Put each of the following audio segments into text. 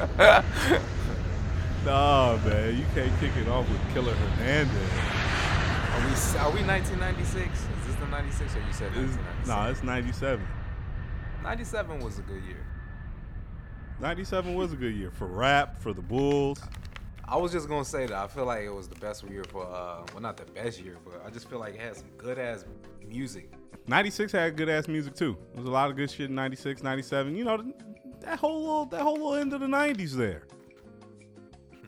nah, man, you can't kick it off with Killer Hernandez. Are we are we 1996? Is this the 96 or you said It's, 1996? nah, it's 97. 97 was a good year. 97 was a good year for rap, for the Bulls. I was just gonna say that I feel like it was the best year for uh well not the best year, but I just feel like it had some good ass music. 96 had good ass music too. There was a lot of good shit in 96, 97. You know, that whole little, that whole little end of the 90s there.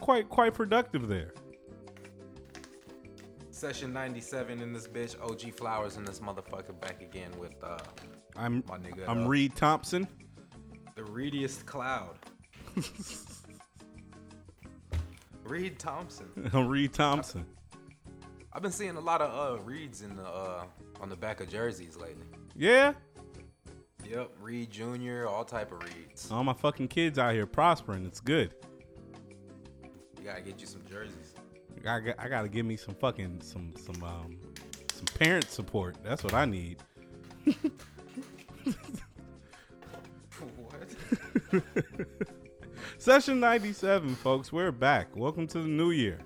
Quite quite productive there. Session 97 in this bitch, OG Flowers in this motherfucker back again with uh I'm My nigga, I'm uh, Reed Thompson. the reediest cloud. Reed Thompson. I'm Reed Thompson. I've been seeing a lot of uh Reeds in the uh on the back of jerseys lately. Yeah, Yep, Reed Jr., all type of Reeds. all my fucking kids out here prospering. It's good. You gotta get you some jerseys. I got, I gotta give me some fucking some some um some parent support. That's what I need. what? Session 97, folks. We're back. Welcome to the new year.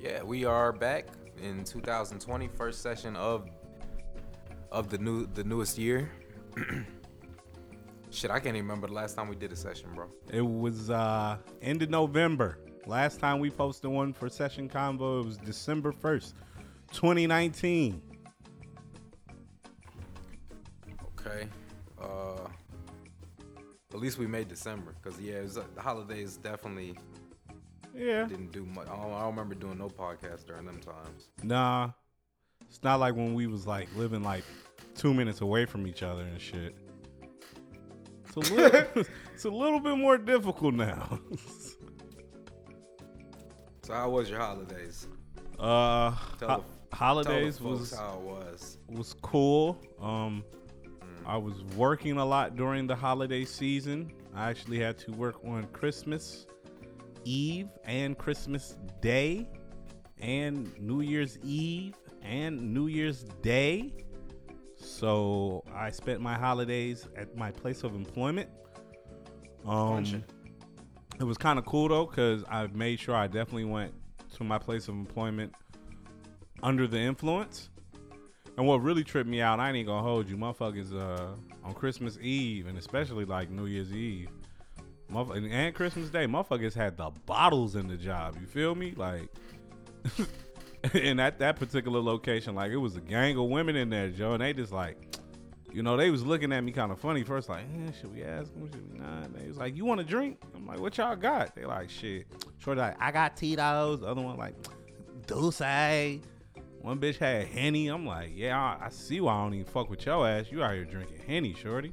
Yeah, we are back in 2020, first session of of the new the newest year. Shit, I can't even remember the last time we did a session, bro. It was uh end of November. Last time we posted one for Session Convo, it was December 1st, 2019. Okay. Uh at least we made December, cause yeah, it was, uh, the holidays definitely Yeah. didn't do much. I don't, I don't remember doing no podcast during them times. Nah. It's not like when we was like living like two minutes away from each other and shit. It's a little, it's a little bit more difficult now. So how was your holidays? Uh, ho- the- holidays was how it was. was cool. Um, I was working a lot during the holiday season. I actually had to work on Christmas Eve and Christmas Day and New Year's Eve and New Year's Day. So I spent my holidays at my place of employment. Um, it was kind of cool though because I made sure I definitely went to my place of employment under the influence. And what really tripped me out, I ain't gonna hold you, motherfuckers, uh, on Christmas Eve and especially like New Year's Eve, and Christmas Day, motherfuckers had the bottles in the job. You feel me? Like, and at that particular location, like it was a gang of women in there, Joe, and they just like, you know, they was looking at me kind of funny first, like, eh, should we ask them? Should we not? They was like, you want a drink? I'm like, what y'all got? They like, shit. Shorty like, I got Tito's. The other one like, D'ussé. One bitch had Henny. I'm like, yeah, I, I see why I don't even fuck with your ass. You out here drinking Henny, shorty.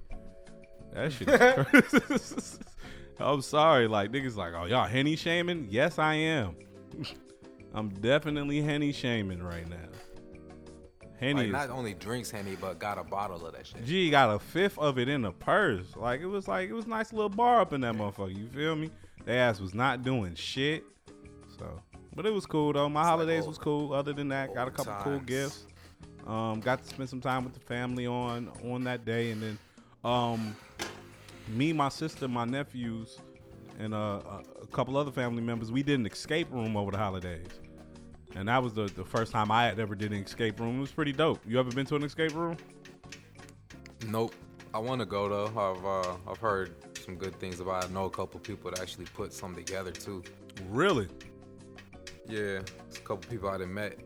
That shit is. I'm sorry. Like, niggas like, oh, y'all Henny shaming? Yes, I am. I'm definitely Henny shaming right now. Henny Like not only drinks Henny, but got a bottle of that shit. G got a fifth of it in a purse. Like it was like it was a nice little bar up in that motherfucker. You feel me? Their ass was not doing shit. So, but it was cool though. My like holidays old- was cool. Other than that, got a couple cool gifts. Um, got to spend some time with the family on on that day, and then um, me, my sister, my nephews, and uh, a, a couple other family members. We did an escape room over the holidays. And that was the, the first time I had ever did an escape room. It was pretty dope. You ever been to an escape room? Nope. I want to go though. I've uh, I've heard some good things about. it. I know a couple people that actually put some together too. Really? Yeah, it's a couple people I done met.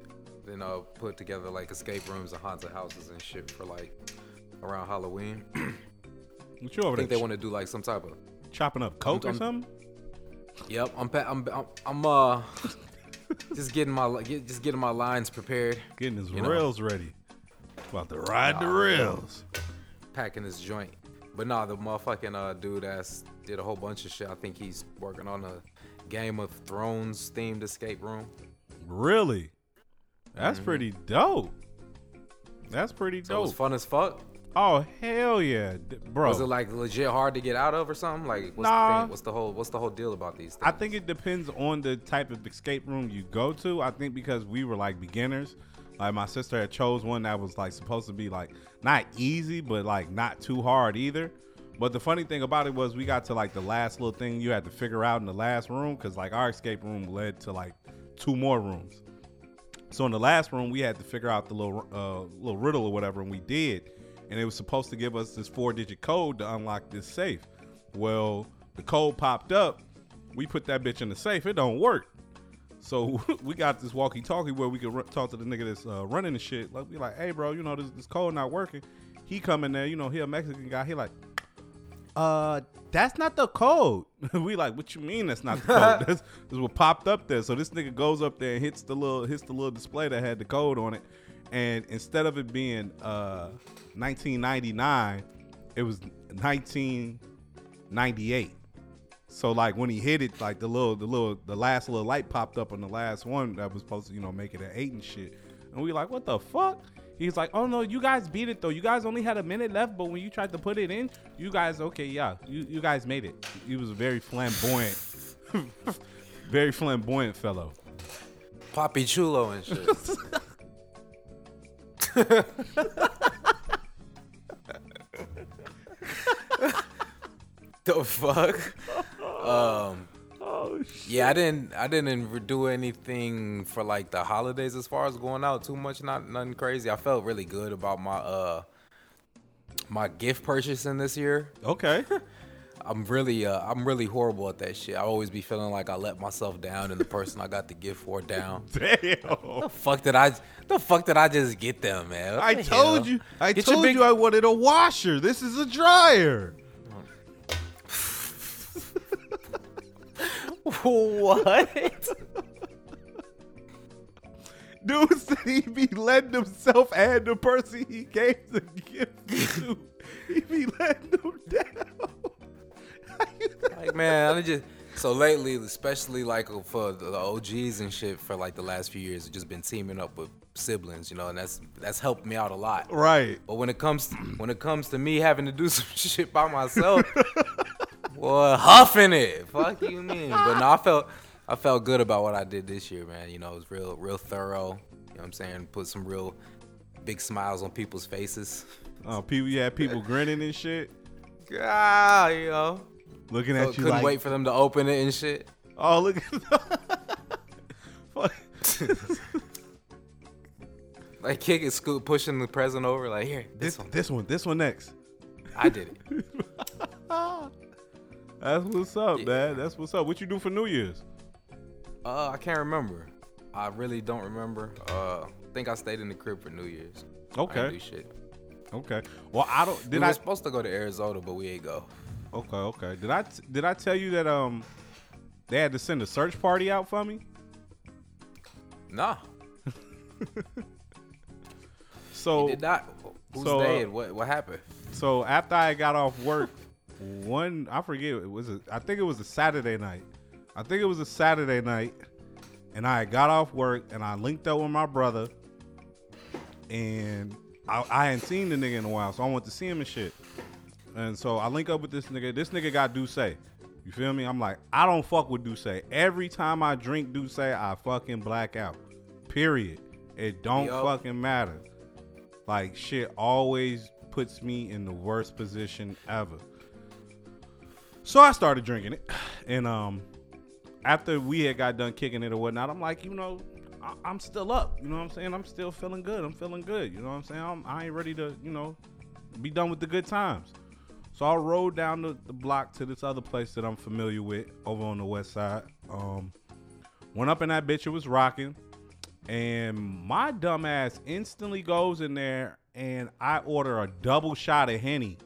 Then uh, put together like escape rooms and haunted houses and shit for like around Halloween. What you over I think they want to do like some type of. chopping up coke or I'm- something? Yep, I'm pa- I'm I'm, I'm uh just getting my get, just getting my lines prepared, Getting his You know. rails ready. About to ride the Nah, rails. packing his joint. But nah, the motherfucking uh, dude that's did a whole bunch of shit. I think he's working on a Game of Thrones themed escape room. Really? That's Mhm. pretty dope. That's pretty dope. So it was fun as fuck. Oh hell yeah, D- bro! Was it like legit hard to get out of or something? Like what's the thing? What's the whole what's the whole deal about these things? I think it depends on the type of escape room you go to. I think because we were like beginners, like my sister had chose one that was like supposed to be like not easy, but like not too hard either. But the funny thing about it was we got to like the last little thing you had to figure out in the last room because like our escape room led to like two more rooms. So in the last room we had to figure out the little uh, little riddle or whatever, and we did. And it was supposed to give us this four digit code to unlock this safe. Well, the code popped up. We put that bitch in the safe. It don't work. So we got this walkie talkie where we could r- talk to the nigga that's uh, running the shit. Like we like, hey bro, you know this this code not working. He come in there, you know he a Mexican guy. He like, uh, that's not the code. we like, what you mean that's not the code? that's, that's what popped up there. So this nigga goes up there and hits the little hits the little display that had the code on it, and instead of it being uh 1999, it was 1998. So like when he hit it, like the little, the little, the last little light popped up on the last one that was supposed to, you know, make it an eight and shit. And we like, what the fuck? He's like, oh no, you guys beat it though. You guys only had a minute left, but when you tried to put it in, you guys, okay, yeah, you, you guys made it. He was a very flamboyant, very flamboyant fellow. Poppy chulo and shit. the fuck? Um, Oh shit. yeah, I didn't. I didn't do anything for like the holidays as far as going out too much. Not nothing crazy. I felt really good about my uh my gift purchasing this year. Okay. I'm really uh I'm really horrible at that shit. I always be feeling like I let myself down and the person I got the gift for down. Damn. The fuck did I the fuck did I just get them, man? What I the told hell? you. I Get told big- you I wanted a washer. This is a dryer. what? Dude said he be letting himself and the person he gave the gift to. He be letting them down. Like man, I just so lately, especially like for the OGs and shit, for like the last few years, I've just been teaming up with siblings, you know, and that's that's helped me out a lot. right. But when it comes when it comes to me having to do some shit by myself, boy, huffing it. Fuck you mean? But no, I felt I felt good about what I did this year, man. You know, it was real real thorough. You know what I'm saying? Put some real big smiles on people's faces. Oh, people, you had people grinning and shit, Ah, you know. Looking So at you couldn't like, wait for them to open it and shit. "Oh, look at." Like kicking, scoot, pushing the present over. Like here, this this one. this one, this one next. I did it. That's what's up, Yeah. man. That's what's up. What you do for New Year's? Uh, I can't remember. I really don't remember. Uh, I think I stayed in the crib for New Year's. I Okay, do shit. okay. Well, I don't. we Did were supposed to go to Arizona, but we ain't go. Okay, okay. Did I? Did I tell you that um, they had to send a search party out for me? Nah, So did not. Who's so, uh, they? and what what happened? So after I got off work, one I forget it was a, I think it was a Saturday night. I think it was a Saturday night, and I got off work and I linked up with my brother, and I, I hadn't seen the nigga in a while, so I went to see him and shit. And so I link up with this nigga. This nigga got D'ussé. You feel me? I'm like, I don't fuck with D'ussé. Every time I drink D'ussé, I fucking black out. Period. It don't fucking matter. Like shit always puts me in the worst position ever. So I started drinking it, and um, after we had got done kicking it or whatnot, I'm like, you know, I- I'm still up. You know what I'm saying? I'm still feeling good. I'm feeling good. You know what I'm saying? I'm, I ain't ready to, you know, be done with the good times. So I rode down the, the block to this other place that I'm familiar with over on the west side. Um, went up in that bitch. It was rocking. And my dumb ass instantly goes in there and I order a double shot of Henny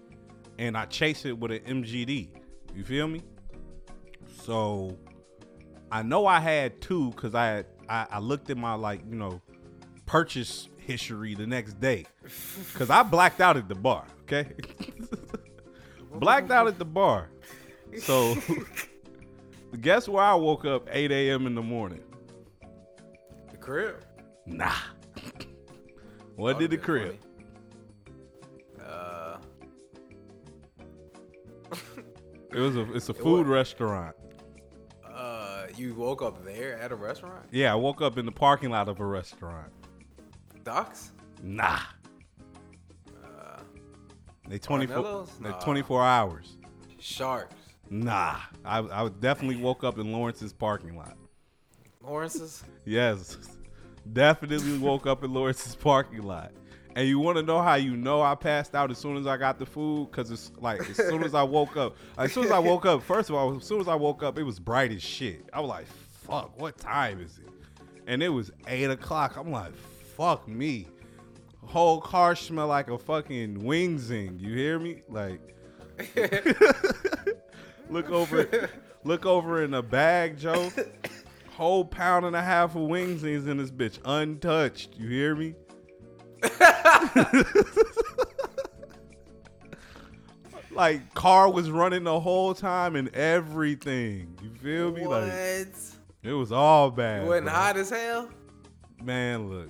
and I chase it with an MGD. You feel me? So I know I had two because I, I I looked at my like, you know, purchase history the next day. Cause I blacked out at the bar, okay? blacked out at the bar. So guess where I woke up 8 a.m. in the morning? The crib. Nah. what did the crib? funny. Uh, It was a it's a food restaurant. uh, you woke up there at a restaurant? Yeah, I woke up in the parking lot of a restaurant. Docs? Nah. They 24. Armadillos? They Nah. 24 hours. Sharks. Nah, I I definitely woke up in Lawrence's parking lot. Lawrence's. Yes, definitely woke up in Lawrence's parking lot. And you want to know how you know I passed out as soon as I got the food? Cause it's like as soon as I woke up, as soon as I woke up. First of all, as soon as I woke up, it was bright as shit. I was like, "Fuck, what time is it?" And it was eight o'clock. I'm like, "Fuck me." Whole car smell like a fucking wing zing. You hear me? Like, look over, look over in a bag, Joe. Whole pound and a half of wings is in this bitch, untouched. You hear me? like car was running the whole time and everything. You feel me? What? Like it was all bad. You wasn't bro. hot as hell. Man, look,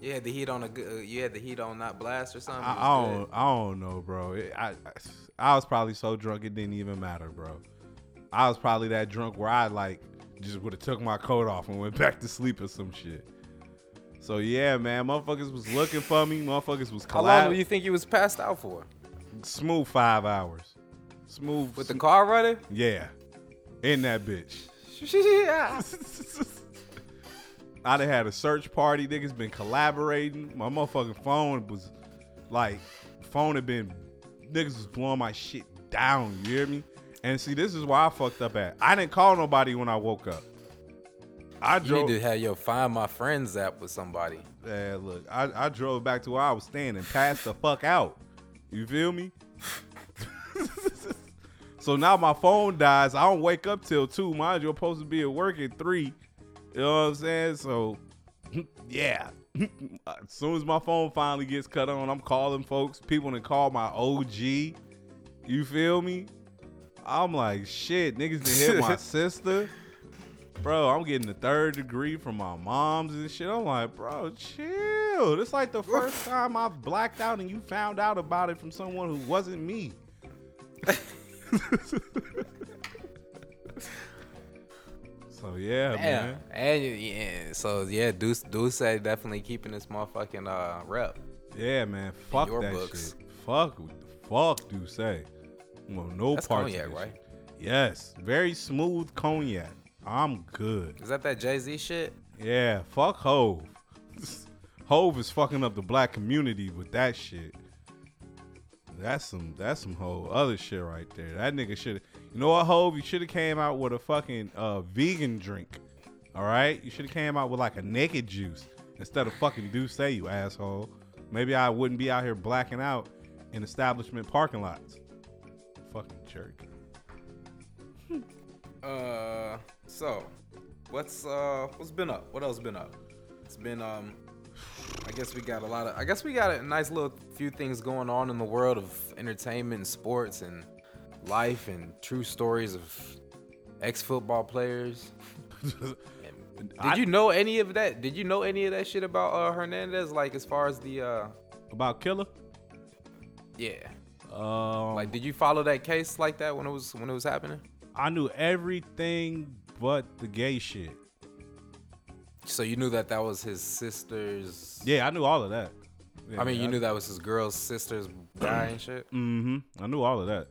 You had the heat on a good. Uh, you had the heat on not blast or something. I, I don't, I don't know, bro. It, I, I was probably so drunk it didn't even matter, bro. I was probably that drunk where I like just would have took my coat off and went back to sleep or some shit. So yeah, man, motherfuckers was looking for me. Motherfuckers was How long collab- do you think you was passed out for? smooth five hours. Smooth With the car running? yeah, in that bitch. I done had a search party. Niggas been collaborating. My motherfucking phone was like, phone had been, niggas was blowing my shit down. You hear me? And see, this is why I fucked up at. I didn't call nobody when I woke up. I You drove. need to have your Find My Friends app with somebody. Yeah, look, I, I drove back to where I was standing, passed the fuck out. You feel me? so now my phone dies. I don't wake up till two. Mind you, I'm supposed to be at work at three. You know what I'm saying? So, yeah. as soon as my phone finally gets cut on, I'm calling folks. People that call my OG. You feel me? I'm like, shit, niggas done hit my sister. Bro, I'm getting the third degree from my moms and shit. I'm like, bro, chill. This like the first time I've blacked out and you found out about it from someone who wasn't me. So yeah, Damn. man. And yeah, so yeah, D'ussé D'ussé definitely keeping this motherfucking uh rep. Yeah, man. Fuck your that books. shit. Fuck the fuck say. Well, no That's parts cognac, of this right? shit. Yes, very smooth cognac. I'm good. Is that that Jay Z shit? Yeah, fuck Hove. Hove is fucking up the black community with that shit. That's some that's some whole other shit right there. That nigga should you know what, Hove? You should have came out with a fucking uh vegan drink. Alright? You should have came out with like a naked juice instead of fucking D'ussé you asshole. Maybe I wouldn't be out here blacking out in establishment parking lots. Fucking jerk. Uh, so what's uh what's been up? What else been up? It's been um, I guess we got a lot of I guess we got a nice little few things going on in the world of entertainment and sports and life and true stories of ex football players. Did I- you know any of that? Did you know any of that shit about uh, Hernandez? Like as far as the uh, About killer? yeah, Um like did you follow that case like that when it was when it was happening? I knew everything but the gay shit. So you knew that that was his sister's. Yeah, I knew all of that. I mean, you knew that was his girl's sister's guy and shit. Mm-hmm. I knew all of that.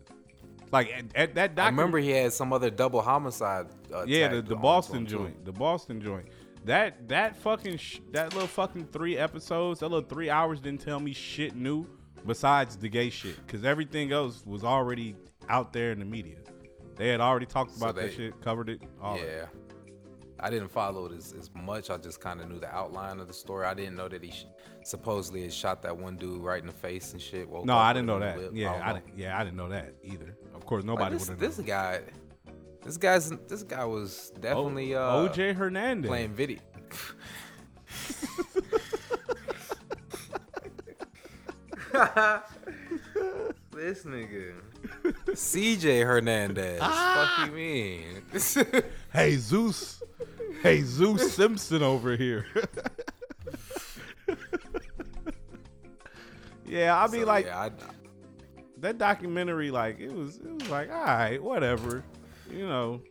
Like at, at that I remember he had some other double homicide. Uh, Yeah, the, the Boston to him, too. joint. The Boston joint. That that fucking sh- that little fucking three episodes, that little three hours didn't tell me shit new besides the gay shit, because everything else was already out there in the media. They had already talked So about that shit, covered it. All that. Yeah. I didn't follow it as, as much. I just kind of knew the outline of the story. I didn't know that he sh- supposedly had shot that one dude right in the face and shit. woke No, I didn't know that. whip. Yeah, don't I didn't. Yeah, I didn't know that either. Of course, nobody this, would have. this guy, this guy's this guy was definitely uh, OJ Hernandez. playing video. this nigga, CJ Hernandez. Fuck you mean? Hey Zeus. Hey Zeus Simpson over here. yeah, I mean So, like yeah, I, that documentary, like it was it was like, all right, whatever. You know.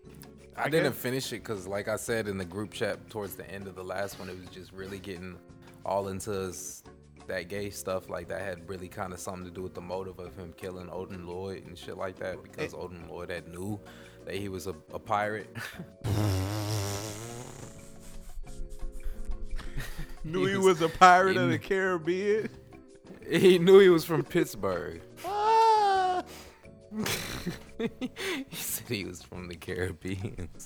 I, I didn't guess- finish it because, like I said in the group chat towards the end of the last one, it was just really getting all into his that gay stuff like that had really kind of something to do with the motive of him killing Odin Lloyd and shit like that because Odin Lloyd had knew that he was a, a pirate. Knew he He was was- a pirate he of the Caribbean. he knew he was from Pittsburgh. Ah! he said he was from the Caribbean.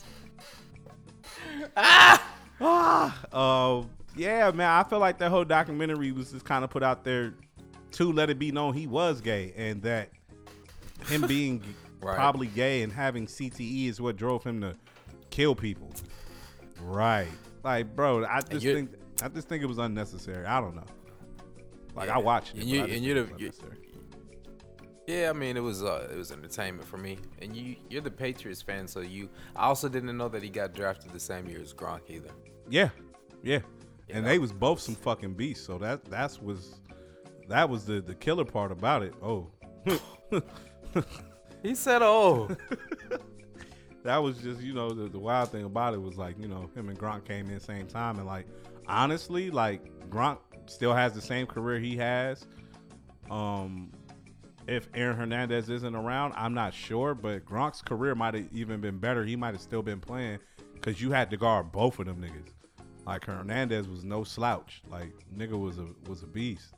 Ah, uh, yeah, man. I feel like that whole documentary was just kind of put out there to let it be known he was gay and that him being Right. probably gay and having CTE is what drove him to kill people. Right. Like, bro, I just think I just think it was unnecessary. I don't know. Like Yeah. I watched it. And you- and you're the- was you- unnecessary. Yeah, I mean it was uh, it was entertainment for me. And you you're the Patriots fan, so you I also didn't know that he got drafted the same year as Gronk either. Yeah, yeah, and they was both some fucking beasts. So that that's was that was the the killer part about it. Oh, He said, "Oh, that was just you know the, the wild thing about it was like you know him and Gronk came in the same time and like honestly like Gronk still has the same career he has. Um, if Aaron Hernandez isn't around, I'm not sure, but Gronk's career might have even been better. He might have still been playing because you had to guard both of them niggas. Like Hernandez was no slouch. Like nigga was a was a beast.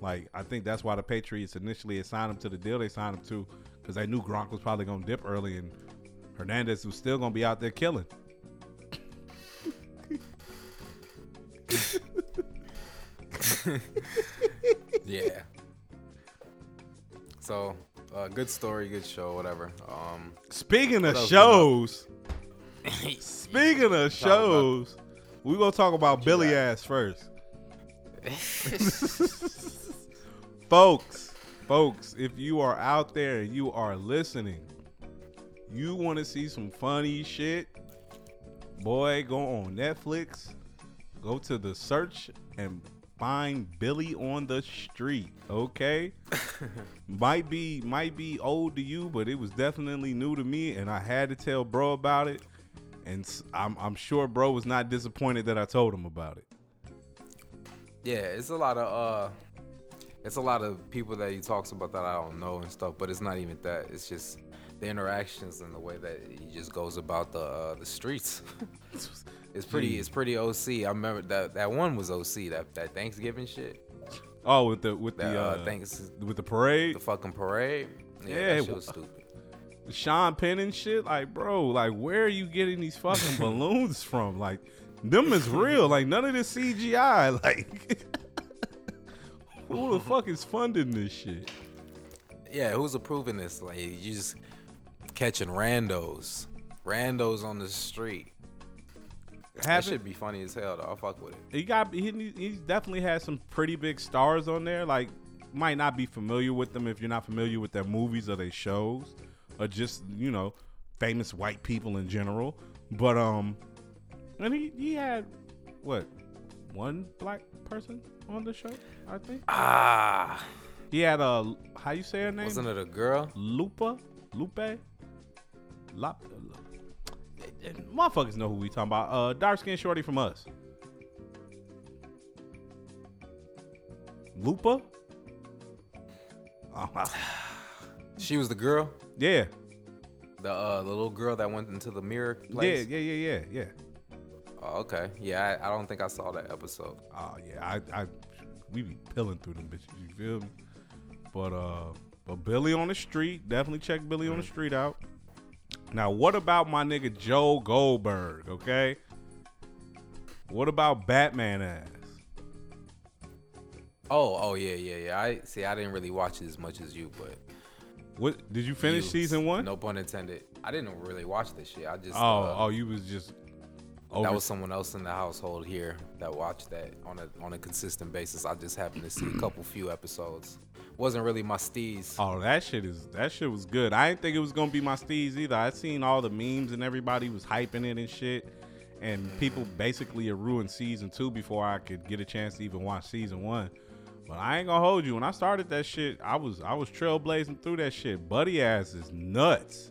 Like I think that's why the Patriots initially assigned him to the deal they signed him to because they knew Gronk was probably gonna dip early and Hernandez was still gonna be out there killing. yeah." So, uh, good story, good show, whatever. Um, Speaking of shows, speaking of shows, we gonna talk about Billy ass first, folks. Folks, if you are out there and you are listening, you want to see some funny shit, boy, go on Netflix, go to the search and find Billy on the street. Okay, might be might be old to you, but it was definitely new to me, and I had to tell bro about it. And I'm I'm sure bro was not disappointed that I told him about it. Yeah, it's a lot of uh it's a lot of people that he talks about that I don't know and stuff, but it's not even that. It's just the interactions and the way that he just goes about the uh, the streets. it's pretty it's pretty OC. I remember that that one was OC, that that Thanksgiving shit. Oh, with the with That the uh, uh, thanks with the parade, the fucking parade. Yeah, Yeah, that shit was stupid. Sean Penn and shit. Like, bro, like where are you getting these fucking balloons from? Like, them is real. Like none of this CGI. Like, who the fuck is funding this shit? Yeah, who's approving this? Like you just catching randos. Randos on the street. That should be funny as hell though. I'll fuck with it. he got he he definitely has some pretty big stars on there. Like might not be familiar with them if you're not familiar with their movies or their shows or just you know famous white people in general. But um, and he he had what one black person on the show, I think. Ah, He had a how you say her name? wasn't it a girl? Lupa, Lupe, Lop. And motherfuckers know who we talking about. Uh, dark skinned shorty from us. Lupa. Oh, wow. She was the girl. yeah, The uh, the little girl that went into the mirror yeah, place. yeah, yeah, yeah, yeah. Oh, okay. Yeah, I, I don't think I saw that episode. Oh yeah, I, I, we be pilling through them bitches. You feel me? But uh, but Billy on the street, definitely check Billy on the street out. Now, what about my nigga Joe Goldberg? Okay, what about Batman ass? Oh, oh yeah, yeah, yeah. I see. I didn't really watch it as much as you, but What did you finish you- season one? No pun intended. I didn't really watch this shit. I just Oh, uh, oh, you was just. Over, that was someone else in the household here that watched that on a on a consistent basis. I just happened to see a couple few episodes. Wasn't really my steez. Oh, that shit is that shit was good. I didn't think it was gonna be my steez either. I seen all the memes and everybody was hyping it and shit. And mm-hmm. people basically had ruined season two before I could get a chance to even watch season one. But I ain't gonna hold you. When I started that shit, I was I was trailblazing through that shit. Buddy ass is nuts.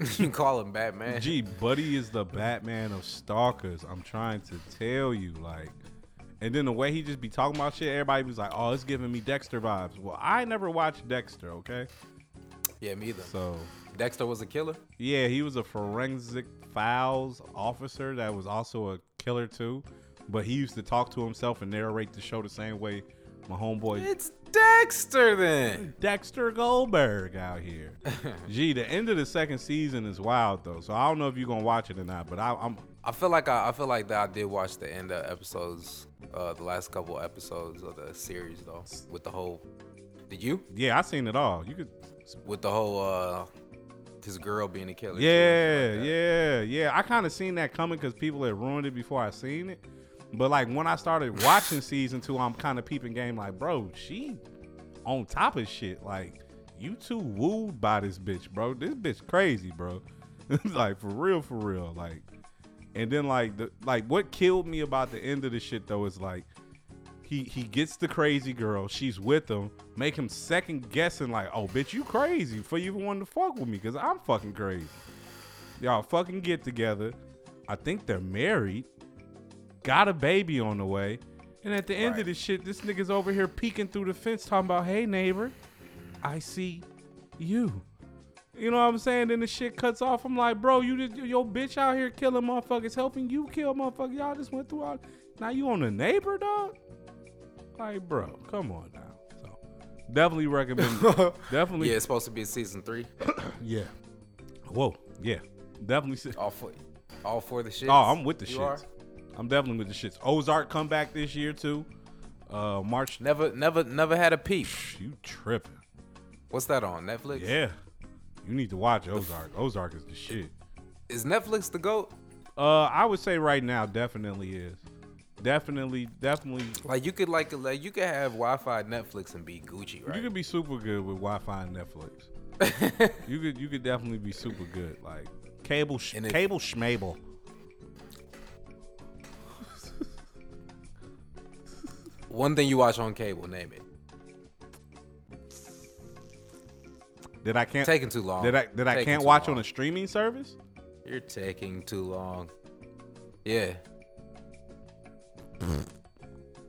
you call him Batman? Gee, Buddy is the Batman of stalkers. I'm trying to tell you, like, And then the way he just be talking about shit, everybody was like, "Oh, it's giving me Dexter vibes." Well, I never watched Dexter, okay? Yeah, me either. So Dexter was a killer. yeah, he was a forensic files officer that was also a killer too. But he used to talk to himself and narrate the show the same way my homeboy It's Dexter then. Dexter Goldberg out here. Gee, the end of the second season is wild though, so I don't know if you're gonna watch it or not. But I, I'm I feel like I, I feel like that I did watch the end of episodes, uh, the last couple episodes of the series though, with the whole. Did you? yeah, I seen it all. You could With the whole uh, his girl being a killer. Yeah, like yeah, yeah. I kind of seen that coming because people had ruined it before I seen it. But like when I started watching season two, I'm kind of peeping game like, bro, she on top of shit. Like you too wooed by this bitch, bro. This bitch crazy, bro. like for real, for real. Like, and then like the like what killed me about the end of the shit though is like he he gets the crazy girl, she's with him, make him second guessing like, oh bitch, you crazy for you even wanting to fuck with me because I'm fucking crazy. Y'all fucking get together. I think they're married. Got a baby on the way. And at the end Right. of this shit, this nigga's over here peeking through the fence talking about, hey neighbor, I see you. You know what I'm saying? Then the shit cuts off. I'm like, bro, you just your bitch out here killing motherfuckers, helping you kill motherfuckers. Y'all just went through all now you on the neighbor, dog? Like, bro, come on now. So definitely recommend definitely Yeah, it's supposed to be season three. yeah. Whoa, yeah. Definitely All for, all for the shit. Oh, I'm with the are? I'm definitely with the shits. Ozark come back this year too. Uh March Never, never, never had a peep. you tripping. What's that on Netflix? Yeah. You need to watch Ozark. Ozark is the shit. Is Netflix the goat? Uh I would say right now definitely is. Definitely, definitely Like you could like, like you could have Wi-Fi Netflix and be Gucci, right? you could be super good with Wi-Fi and Netflix. you could you could definitely be super good. Like cable sh- cable schmable. One thing you watch on cable, name it. That I can't Taking too long. that I that I can't watch long. on a streaming service? You're taking too long. Yeah.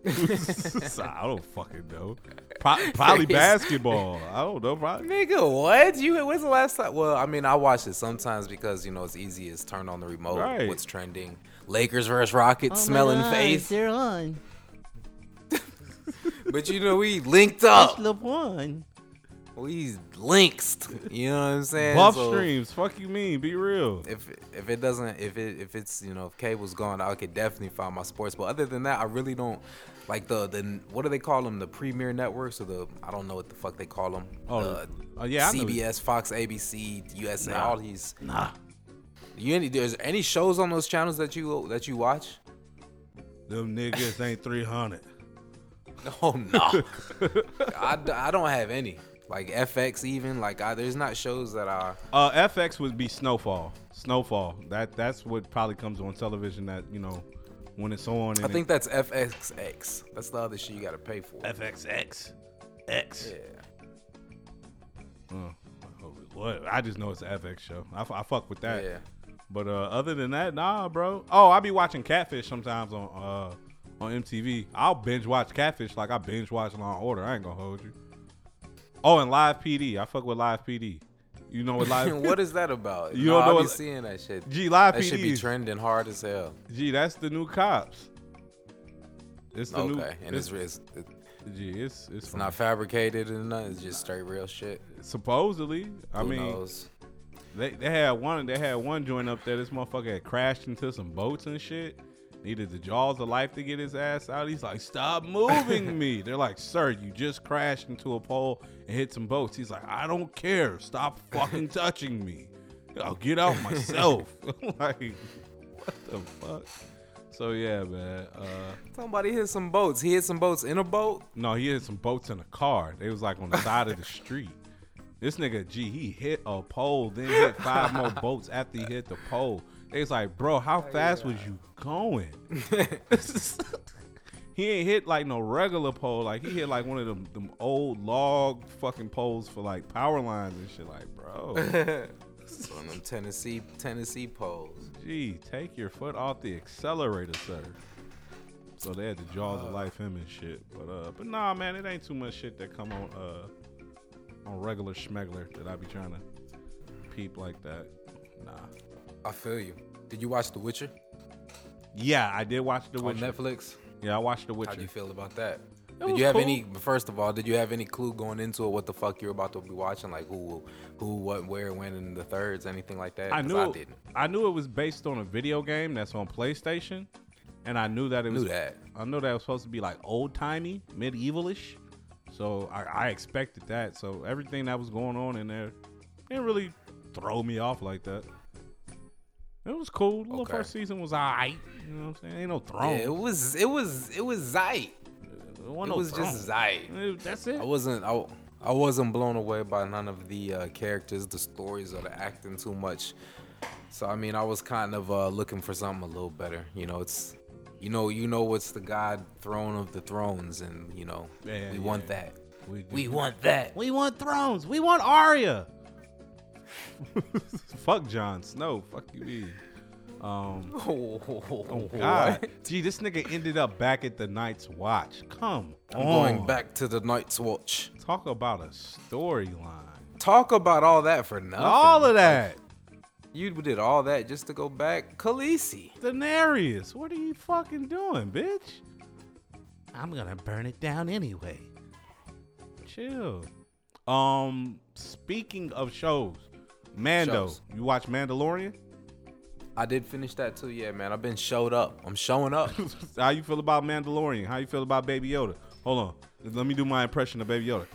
I don't fucking know. Pro- probably basketball. I don't know. Probably. Nigga, what? You when's the last time? Well, I mean, I watch it sometimes because you know it's easy as turn on the remote. Right. What's trending? Lakers versus Rockets, Oh smelling my face. They're on. But you know we linked up. That's LeBron. We linked. You know what I'm saying? Buff So streams. Fuck you mean? Be real. If if it doesn't if it if it's you know if cable's gone, I could definitely find my sports. But other than that, I really don't like the the what do they call them? The premier networks or the I don't know what the fuck they call them. Oh, the oh, yeah, CBS, Fox, ABC, USA, Nah. all these. Nah. You any there's any shows on those channels that you that you watch? Them niggas ain't 300. Oh no, I, I don't have any like FX even like I, there's not shows that I Uh, FX would be Snowfall. Snowfall. That that's what probably comes on television. That you know, when it's on. I think that's FXX. That's the other shit you gotta pay for. FXX. X. Yeah, Uh, what? I just know it's an FX show. I, f- I fuck with that. yeah. But uh, other than that, nah, bro. Oh, I be watching Catfish sometimes on uh on MTV. I'll binge watch Catfish like I binge watch Law and Order. I ain't gonna hold you. Oh, and Live PD. I fuck with Live PD. You know what Live? what is that about? You no, don't know I be what- seeing that shit. G Live That PD. should be trending hard as hell. Gee, that's the new cops. It's the new. Okay, and it's it's, it's Gee, it's it's, it's not fabricated and nothing. It's just straight real shit. supposedly. I Who mean, knows? they they had one. They had one joint up there. This motherfucker had crashed into some boats and shit. Needed the jaws of life to get his ass out. He's like, "Stop moving me!" They're like, "Sir, you just crashed into a pole and hit some boats." He's like, "I don't care. Stop fucking touching me. I'll get out myself." like, what the fuck? So yeah, man. Uh, Somebody hit some boats. He hit some boats in a boat. No, he hit some boats in a car. They was like on the side of the street. This nigga, gee, he hit a pole, then hit five more boats after he hit the pole. They was like, bro, how fast was you going? he ain't hit like no regular pole. Like he hit like one of them, them old log fucking poles for like power lines and shit. Like, bro, On them Tennessee Tennessee poles. Gee, take your foot off the accelerator, sir. So they had the jaws of life him and shit. But uh, but nah, man, it ain't too much shit that come on uh on regular schmegler that I be trying to peep like that. Nah. I feel you. Did you watch The Witcher Yeah, I did watch The Witcher. on Netflix? Yeah, I watched The Witcher. How do you feel about that? It Did you have cool. any? First of all, did you have any clue going into it what the fuck you're about to be watching? Like who, who, what, where, when, and the thirds, anything like that? I knew I didn't. I knew it was based on a video game that's on PlayStation, and I knew that it was Knew that. I knew that it was supposed to be like old timey, medievalish. So I, I expected that. So everything that was going on in there didn't really throw me off like that. It was cool. The Okay. first season was alright. You know what I'm saying? Ain't no throne. Yeah, it was, it was, it was Zeit. It It no was throne. just Zeit. It- That's it. I wasn't, I, I wasn't blown away by none of the uh, characters, the stories, or the acting too much. So I mean, I was kind of uh, looking for something a little better. You know, it's, you know, you know what's the God throne of the thrones, and you know, Yeah, we yeah. want that. We, We want that. we want thrones. We want Arya. Fuck Jon Snow. Fuck you, me. Um, Oh, Oh God, gee, this nigga ended up back at the Night's Watch. Come I'm on, going back to the Night's Watch. Talk about a storyline. Talk about all that for nothing. All of that, You did all that just to go back. Khaleesi. Daenerys. What are you fucking doing, bitch? I'm gonna burn it down anyway. Chill. Um, speaking of shows, Mando. Shows. You watch Mandalorian? I did finish that too. Yeah, man. I've been showed up. I'm showing up. How you feel about Mandalorian? How you feel about Baby Yoda? Hold on. Let me do my impression of Baby Yoda.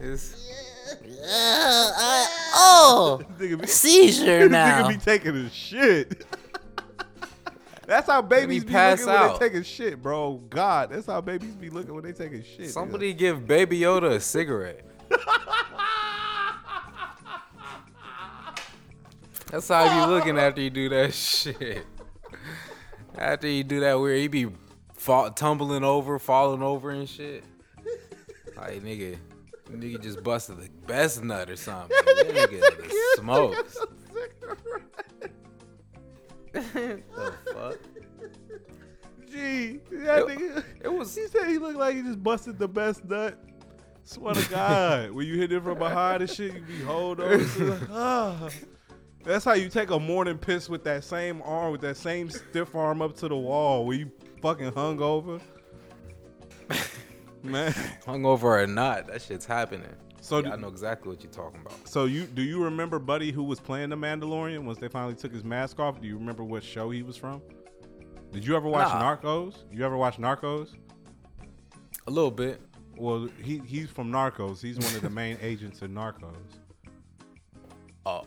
It's, oh, Nigga be- seizure Nigga now. be taking a shit. That's how babies be pass looking when out. they taking shit, bro. God, that's how babies be looking when they taking shit. somebody give Baby Yoda a cigarette. That's how he be looking after you do that shit. After you do that weird, he be fall, tumbling over, falling over and shit. Like nigga, nigga just busted the best nut or something. Nigga smokes. The fuck? Gee, that It- nigga. It was He said he looked like he just busted the best nut. Swear to God, when you hit it from behind and shit, you be hold on. Like, ah. That's how you take a morning piss with that same arm, with that same stiff arm up to the wall where you fucking hung over. Man. hungover or not. That shit's happening. So Yeah, I know exactly what you're talking about. So you do you remember Buddy who was playing the Mandalorian once they finally took his mask off? Do you remember what show he was from? Did you ever watch Nah. Narcos? You ever watch Narcos? A little bit. Well, he he's from Narcos. He's one of the main agents in Narcos. Oh.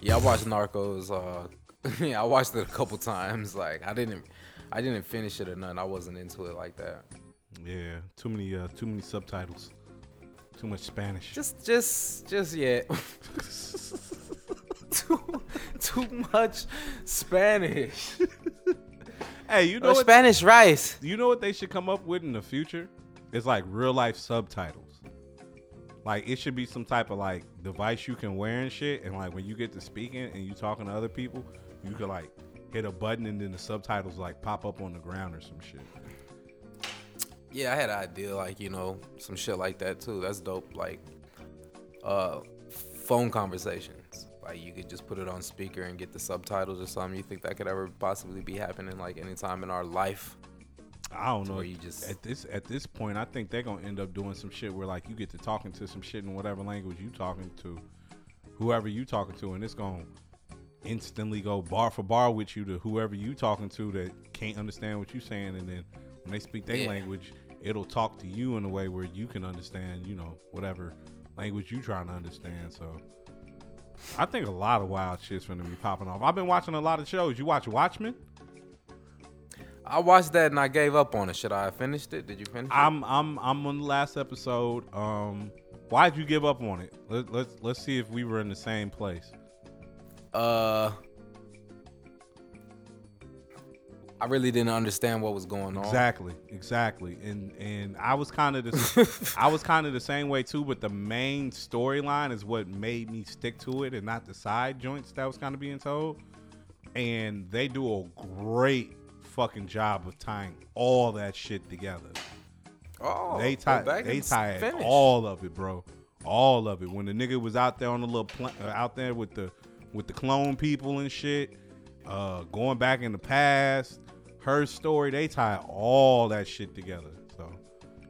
Yeah, I watched Narcos. Uh, yeah, I watched it a couple times. Like I didn't, I didn't finish it or nothing. I wasn't into it like that. Yeah, too many uh too many subtitles. Too much Spanish. Just, just, just yet. too, too much Spanish. hey, you know Or what Spanish rice. you know what they should come up with in the future? It's like real life subtitles. Like it should be some type of like device you can wear and shit, and like when you get to speaking and you talking to other people, you could like hit a button and then the subtitles like pop up on the ground or some shit. Yeah, I had an idea, like you know, some shit like that too. That's dope. Like, uh, phone conversations. Like you could just put it on speaker and get the subtitles or something. You think that could ever possibly be happening like anytime in our life? I don't know. where you just- at this at this point, I think they're gonna end up doing some shit where like you get to talking to some shit in whatever language you talking to, whoever you talking to, and it's gonna instantly go bar for bar with you to whoever you talking to that can't understand what you're saying, and then when they speak their Yeah. language, it'll talk to you in a way where you can understand, you know, whatever language you trying to understand. So. I think a lot of wild shit's gonna be popping off. I've been watching a lot of shows. You watch Watchmen? I watched that and I gave up on it. Should I have finished it? Did you finish it? I'm I'm I'm on the last episode. Um, why'd you give up on it? Let, let's let's see if we were in the same place. Uh, I really didn't understand what was going on. Exactly, exactly. And and I was kind of the I was kind of the same way too. But the main storyline is what made me stick to it, and not the side joints that was kind of being told. And they do a great fucking job of tying all that shit together. Oh, they tie they tie finish. all of it, bro. All of it. When the nigga was out there on the little pl- uh, out there with the with the clone people and shit, uh, going back in the past, her story, they tie all that shit together. So,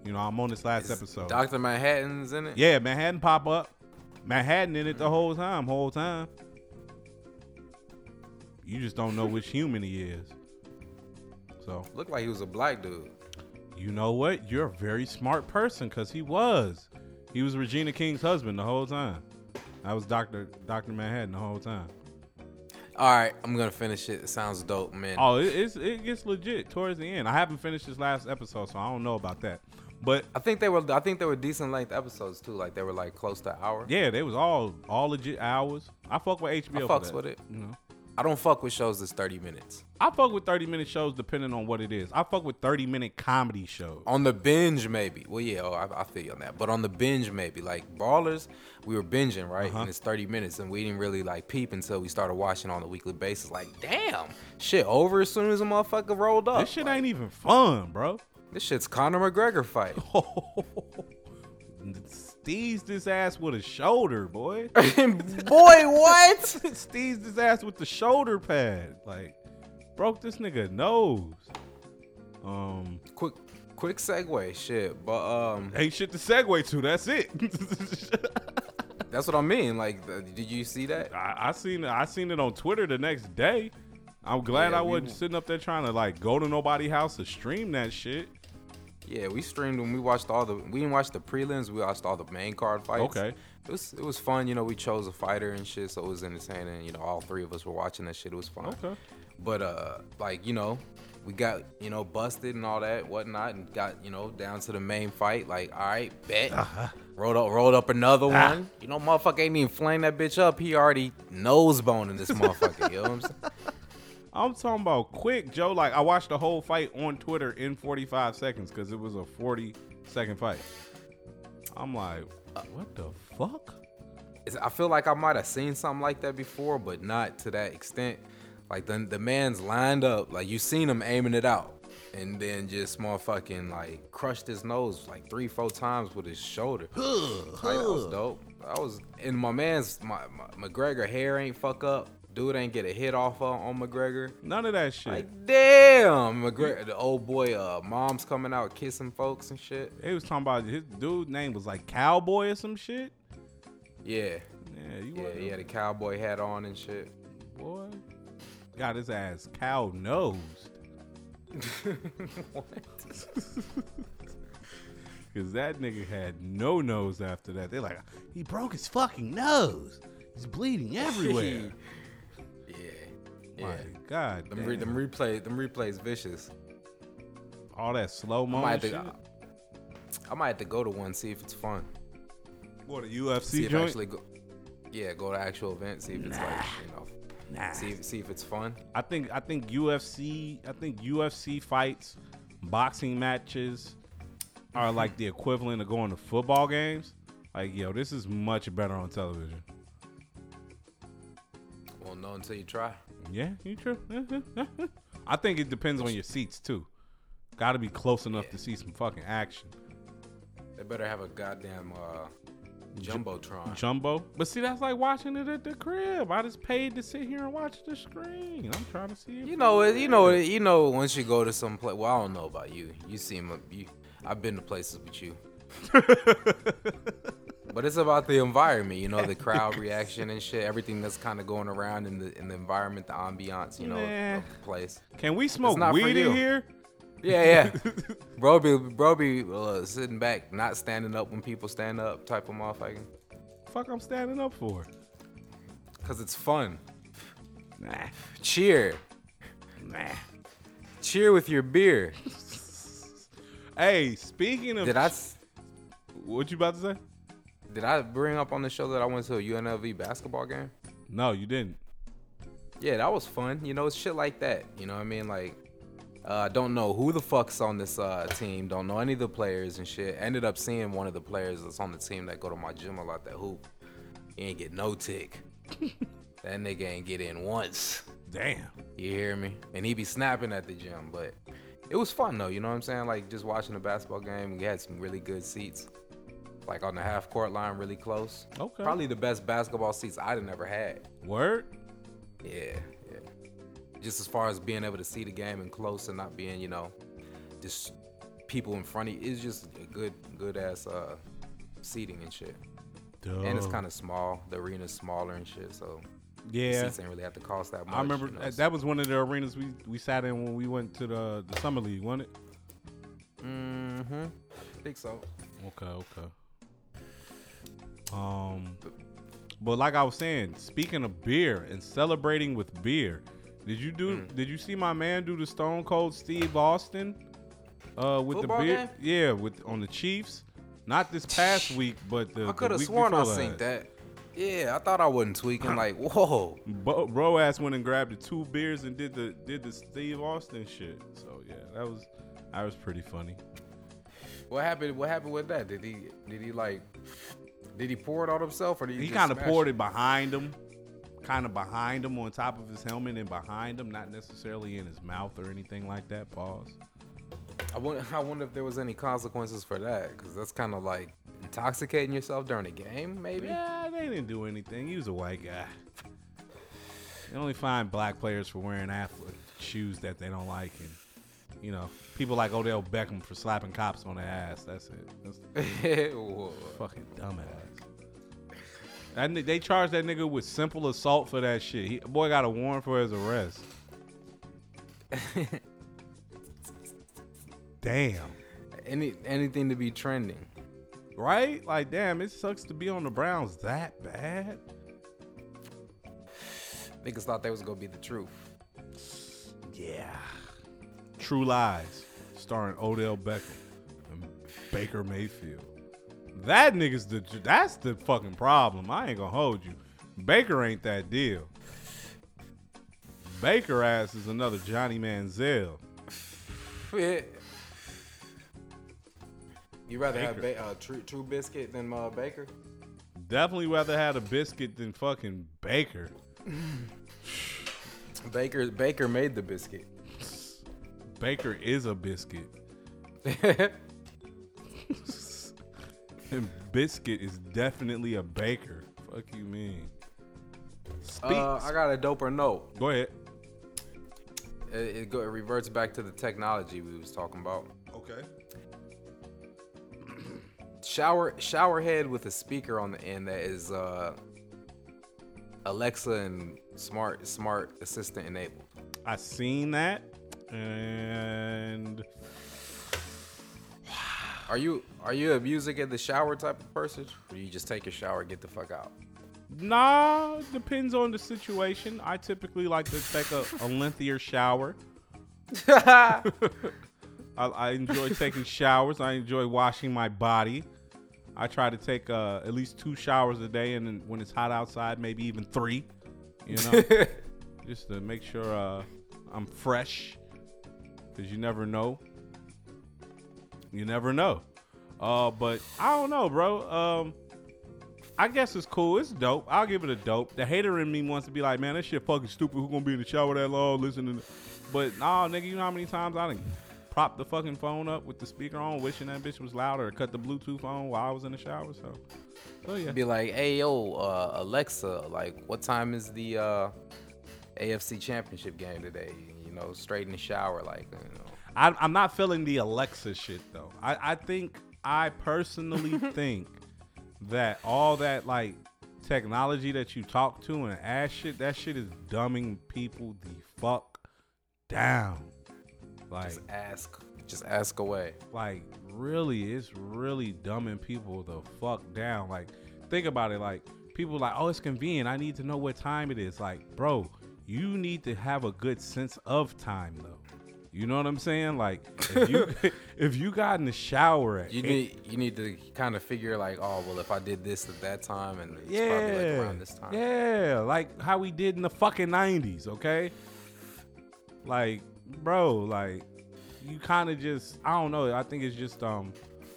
you know, I'm on this last episode. Doctor Manhattan's in it. yeah, Manhattan pop up. Manhattan in it the whole time, whole time. You just don't know which human he is. So, Looked like he was a black dude. you know what? You're a very smart person because he was. He was Regina King's husband the whole time. I was Doctor Doctor Manhattan the whole time. All right, I'm gonna finish it. It sounds dope, man. Oh, it, it's it gets legit towards the end. I haven't finished this last episode, so I don't know about that. But I think they were. I think they were decent length episodes too. Like they were like close to an hour. yeah, they was all all legit hours. I fuck with HBO. I for fucks that, with it. You know, I don't fuck with shows that's 30 minutes. I fuck with thirty minute shows depending on what it is. I fuck with thirty minute comedy shows. On the binge, maybe. Well, yeah, oh, I, I feel you on that. But on the binge, maybe. Like Ballers, we were binging, right? Uh-huh. And it's 30 minutes, and we didn't really like peep until we started watching on a weekly basis. Like, damn, shit over as soon as a motherfucker rolled up. This shit ain't even fun, bro. This shit's Conor McGregor fight. Steez this ass with a shoulder, boy. Boy, what? Steez his ass with the shoulder pad. Like, broke this nigga nose. Um, quick, quick segue, shit. But um, ain't shit to segue to. That's it. that's what I mean. Like, the, did you see that? I, I seen it. I seen it on Twitter the next day. I'm glad Yeah, I wasn't sitting up there trying to like go to nobody house to stream that shit. Yeah, we streamed and we watched all the. We didn't watch the prelims. We watched all the main card fights. Okay. It was it was fun. You know, we chose a fighter and shit, so it was entertaining. You know, all three of us were watching that shit. It was fun. Okay. But uh, like you know, we got you know busted and all that whatnot, and got you know down to the main fight. Like, all right, bet. Uh-huh. Rolled up, rolled up another Ah. one. You know, motherfucker ain't even flame that bitch up. He already nose boning this motherfucker. you know what I'm saying? I'm talking about quick, Joe. Like I watched the whole fight on Twitter in 45 seconds because it was a 40 second fight. I'm like, what the fuck? I feel like I might have seen something like that before, but not to that extent. Like the the man's lined up, like you seen him aiming it out, and then just motherfucking like crushed his nose like three, four times with his shoulder. like, that was dope. I was and my man's my, my McGregor hair ain't fuck up. Dude ain't get a hit off on, on McGregor. None of that shit. Like damn, McGregor, the old boy, uh, mom's coming out kissing folks and shit. They was talking about his dude name was like Cowboy or some shit. Yeah, Yeah, you yeah, he had a cowboy hat on and shit. boy. Got his ass cow nosed. what? Cause that nigga had no nose after that. They're like, he broke his fucking nose. He's bleeding everywhere. Yeah, My. God, Them, re- them replay, them replays, vicious. all that slow I mo might, have to, I might have to go to one, see if it's fun. What a See UFC if joint? actually go. Yeah, go to actual event, see if it's like you know, Nah. see if, see if it's fun. I think I think UFC I think UFC fights, boxing matches are like the equivalent of going to football games. Like, yo, this is much better on television. Won't know until you try. Yeah, you true. I think it depends on your seats too. Got to be close enough to see some fucking action. They better have a goddamn uh, jumbotron. Jumbo, but see, that's like watching it at the crib. I just paid to sit here and watch the screen. I'm trying to see it. You know, it- you know, it- you know. Once you go to some place, well, I don't know about you. You seem, you, I've been to places with you. But it's about the environment, you know, the crowd reaction and shit, everything that's kind of going around in the in the environment, the ambiance, you know, Nah. of the place. Can we smoke weed in here? Yeah, yeah. bro be bro be uh, sitting back, not standing up when people stand up, type of motherfucker. Fuck, I'm standing up for. Cause it's fun. Nah, Cheer, nah. cheer with your beer. Hey, speaking of, Did I s- what you about to say? Did I bring up on the show that I went to a UNLV basketball game? No, you didn't. Yeah, that was fun. You know, it's shit like that. You know what I mean? Like, Uh, don't know who the fuck's on this uh, team. Don't know any of the players and shit. Ended up seeing one of the players that's on the team that go to my gym a lot. That hoop. He ain't get no tick. that nigga ain't get in once. Damn. You hear me? And he be snapping at the gym, but it was fun though. You know what I'm saying? Like just watching the basketball game. We had some really good seats, like on the half court line, really close. Okay. Probably the best basketball seats I'd ever had. Word. Yeah, yeah. Just as far as being able to see the game and close and not being, you know, just people in front of you. It's just a good, good ass uh, seating and shit. And it's kind of small. The arena's smaller and shit, so yeah. seats ain't really have to cost that much. I remember you know, that, that was one of the arenas we, we sat in when we went to the the summer league, wasn't it? Mm-hmm. I think so. Okay, okay. Um, but like I was saying, speaking of beer and celebrating with beer, did you do? Mm. Did you see my man do the Stone Cold Steve Austin? Uh, with Football the beer, game? yeah, with on the Chiefs. Not this past week, but the I could have sworn I seen that. Yeah, I thought I wasn't tweaking. Like, whoa. Bo, bro ass went and grabbed the two beers and did the did the Steve Austin shit. So yeah, that was that was pretty funny. What happened? What happened with that? Did he? Did he like? Did he pour it on himself, or did he? He kind of smash poured it behind him, kind of behind him on top of his helmet and behind him, not necessarily in his mouth or anything like that. Pause. I wonder. I wonder if there was any consequences for that, because that's kind of like intoxicating yourself during a game, maybe. Yeah, they didn't do anything. He was a white guy. They only find black players for wearing athlete shoes that they don't like, and you know, people like Odell Beckham for slapping cops on the ass. That's it. That's fucking dumbass. Ni- they charged that nigga with simple assault for that shit. He, boy got a warrant for his arrest. Damn. Any anything to be trending. Right? Like, damn, it sucks to be on the Browns that bad. Niggas thought that was gonna be the truth. Yeah. True Lies, starring Odell Beckham and Baker Mayfield. That nigga's the that's the fucking problem. I ain't gonna hold you. Baker ain't that deal. Baker ass is another Johnny Manziel. You rather have Baker. ba- uh, true true biscuit than uh, Baker? Definitely rather had a biscuit than fucking Baker. Baker Baker made the biscuit. Baker is a biscuit. And biscuit is definitely a baker. Fuck you mean? Speak. uh, I got a doper note. Go ahead. It, it, go, it reverts back to the technology we was talking about. Okay. Shower shower head with a speaker on the end that is uh, Alexa and smart smart assistant enabled. I seen that, and Are you are you a music in the shower type of person, or do you just take a shower, get the fuck out? nah, depends on the situation. I typically like to take a, a lengthier shower. I, I enjoy taking showers. I enjoy washing my body. I try to take uh, at least two showers a day, and then when it's hot outside, maybe even three. You know, just to make sure uh, I'm fresh, because you never know. You never know. Uh, but I don't know, bro. Um, I guess it's cool. It's dope. I'll give it a dope. The hater in me wants to be like, man, that shit fucking stupid. Who gonna be in the shower that long listening? To... But nah, nigga, you know how many times I done prop the fucking phone up with the speaker on, wishing that bitch was louder, cut the Bluetooth on while I was in the shower. So, so yeah. Be like, hey yo, uh, Alexa, like, what time is the uh, AFC Championship game today? You know, straight in the shower, like, you know. I, I'm not feeling the Alexa shit though. I, I think I personally think that all that like technology that you talk to and ask shit, that shit is dumbing people the fuck down. Like, Just ask, just ask away. like really, it's really dumbing people the fuck down. Like, think about it. Like, people like, oh, it's convenient. I need to know what time it is. Like, bro, you need to have a good sense of time though. You know what I'm saying? Like, if you if you got in the shower at You need you need to kind of figure like, oh well, if I did this at that time, and it's yeah, probably like around this time. yeah, like how we did in the fucking '90s. Okay, like, bro, like you kind of just I don't know. I think it's just um,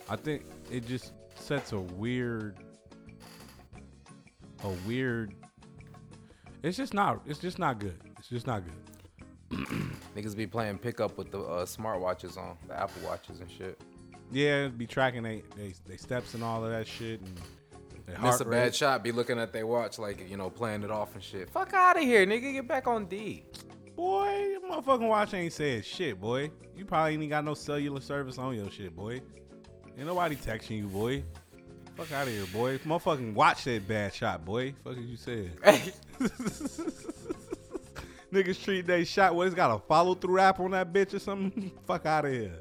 I think it just sets a weird, a weird. It's just not. It's just not good. It's just not good. Niggas be playing pickup with the uh, smartwatches on, the Apple watches and shit. Yeah, be tracking they they, they steps and all of that shit and. their Miss a rate. bad shot, be looking at their watch like, you know, playing it off and shit. Fuck out of here, nigga. Get back on D. Boy, your motherfucking watch ain't saying shit, boy. You probably ain't got no cellular service on your shit, boy. Ain't nobody texting you, boy. Fuck out of here, boy. Motherfucking watch that bad shot, boy. Fuck you said. Niggas treat that shot. What? It's got a follow through app on that bitch or something. Fuck out of here.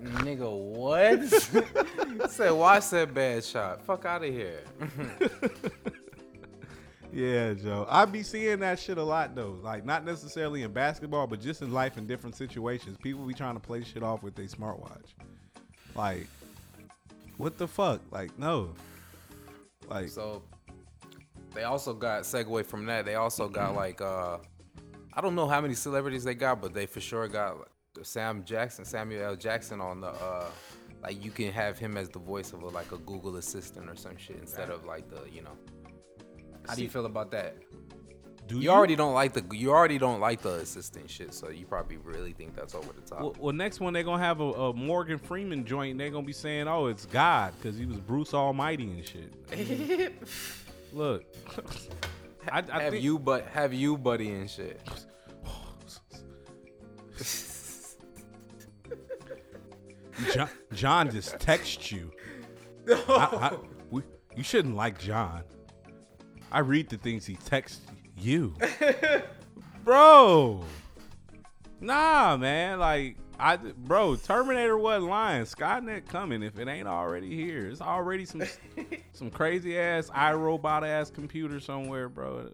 nigga, what? Said, watch that bad shot. Fuck out of here. Yeah, Joe. I be seeing that shit a lot though. Like not necessarily in basketball, but just in life in different situations. People be trying to play shit off with their smartwatch. Like, what the fuck? Like, no. Like, So they also got segue from that. They also got like uh I don't know how many celebrities they got, but they for sure got like, Sam Jackson, Samuel L. Jackson on the uh like you can have him as the voice of a, like a Google assistant or some shit instead of like the you know. How do you feel about that? Do You already don't like the you already don't like the assistant shit, so you probably really think that's over the top. Well, well, next one they're gonna have a, a Morgan Freeman joint. They're gonna be saying, "Oh, it's God," because he was Bruce Almighty and shit. Look, I, I have think you but have you buddy and shit. John, John just texts you. I, I, we, you shouldn't like John. I read the things he texts you, bro. Nah, man. Like, I, bro, Terminator wasn't lying. Skynet coming if it ain't already here. It's already some, some crazy ass iRobot ass computer somewhere, bro.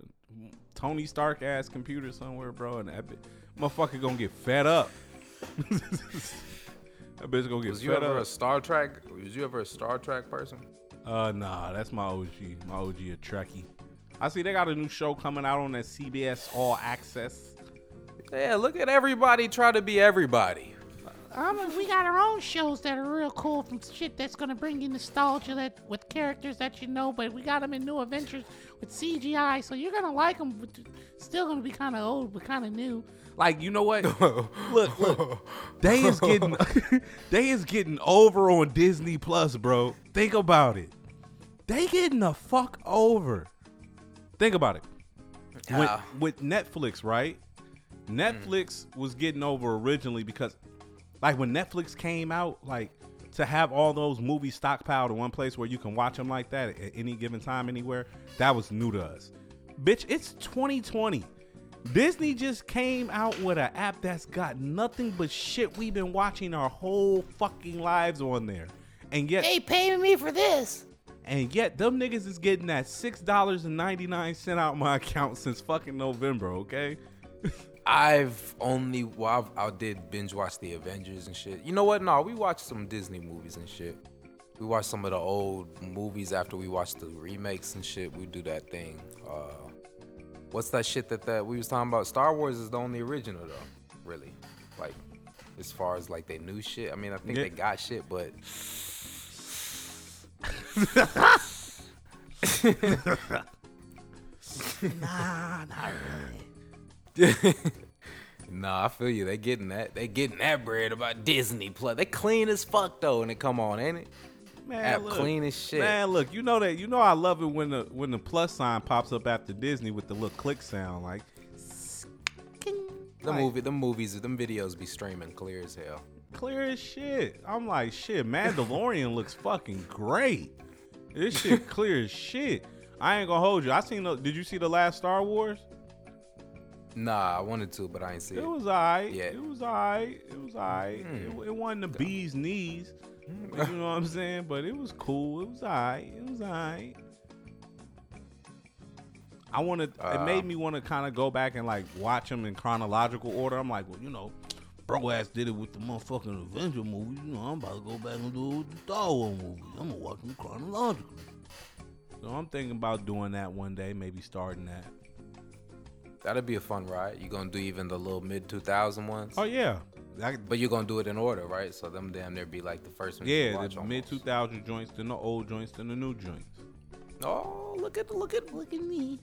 Tony Stark ass computer somewhere, bro. And that motherfucker gonna get fed up. that bitch gonna get Was you ever up. a Star Trek? Was you ever a Star Trek person? Uh, nah, that's my OG. My OG a Trekkie. I see they got a new show coming out on that CBS All Access. Yeah, look at everybody try to be everybody. Um, we got our own shows that are real cool from shit that's gonna bring you nostalgia that with characters that you know, but we got them in new adventures with CGI, so you're gonna like them. But still gonna be kind of old, but kind of new. Like, you know what? look, look. They is getting they is getting over on Disney Plus, bro. Think about it. They getting the fuck over. Think about it. With, How? with Netflix, right? Netflix was getting over originally because like when Netflix came out, like to have all those movies stockpiled in one place where you can watch them like that at any given time, anywhere, that was new to us. Bitch, it's 2020. Disney just came out with an app that's got nothing but shit we've been watching our whole fucking lives on there. And yet Hey, pay me for this. And yet them niggas is getting that six dollars and ninety nine cent out my account since fucking November, okay? I've only well, I've, I did binge watch the Avengers and shit. You know what? No, we watched some Disney movies and shit. We watched some of the old movies after we watched the remakes and shit. We do that thing. Uh, what's that shit that that we was talking about? Star Wars is the only original though, really. Like as far as like they new shit. I mean, I think Yeah. they got shit, but Nah, not really. nah, I feel you. They getting that. They getting that bread about Disney Plus. They clean as fuck though, and it come on, ain't it? Man, App clean as shit. Man, look, you know that you know I love it when the when the plus sign pops up after Disney with the little click sound, like The Like- movie, the movies, them videos be streaming clear as hell. Clear as shit. I'm like, shit, Mandalorian looks fucking great. This shit clear as shit. I ain't gonna hold you. I seen. The, did you see the last Star Wars? Nah, I wanted to, but I ain't see it. It was alright. Yeah. It was alright. It was alright. Hmm. It, it wasn't the bee's knees. you know what I'm saying? But it was cool. It was alright. It was alright. I want to. it Uh, made me want to kind of go back and like watch them in chronological order. I'm like, well, you know, bro ass did it with the motherfucking Avenger movie. You know, I'm about to go back and do it with the Star Wars movie. I'm gonna watch them chronologically. So I'm thinking about doing that one day. Maybe starting that. That'd be a fun ride. You gonna do even the little mid 2000 ones? Oh yeah, I, But you're gonna do it in order, right? So them damn near be like the first you yeah. The mid two thousand joints, then the old joints, then the new joints. Oh, look at look at Look at me.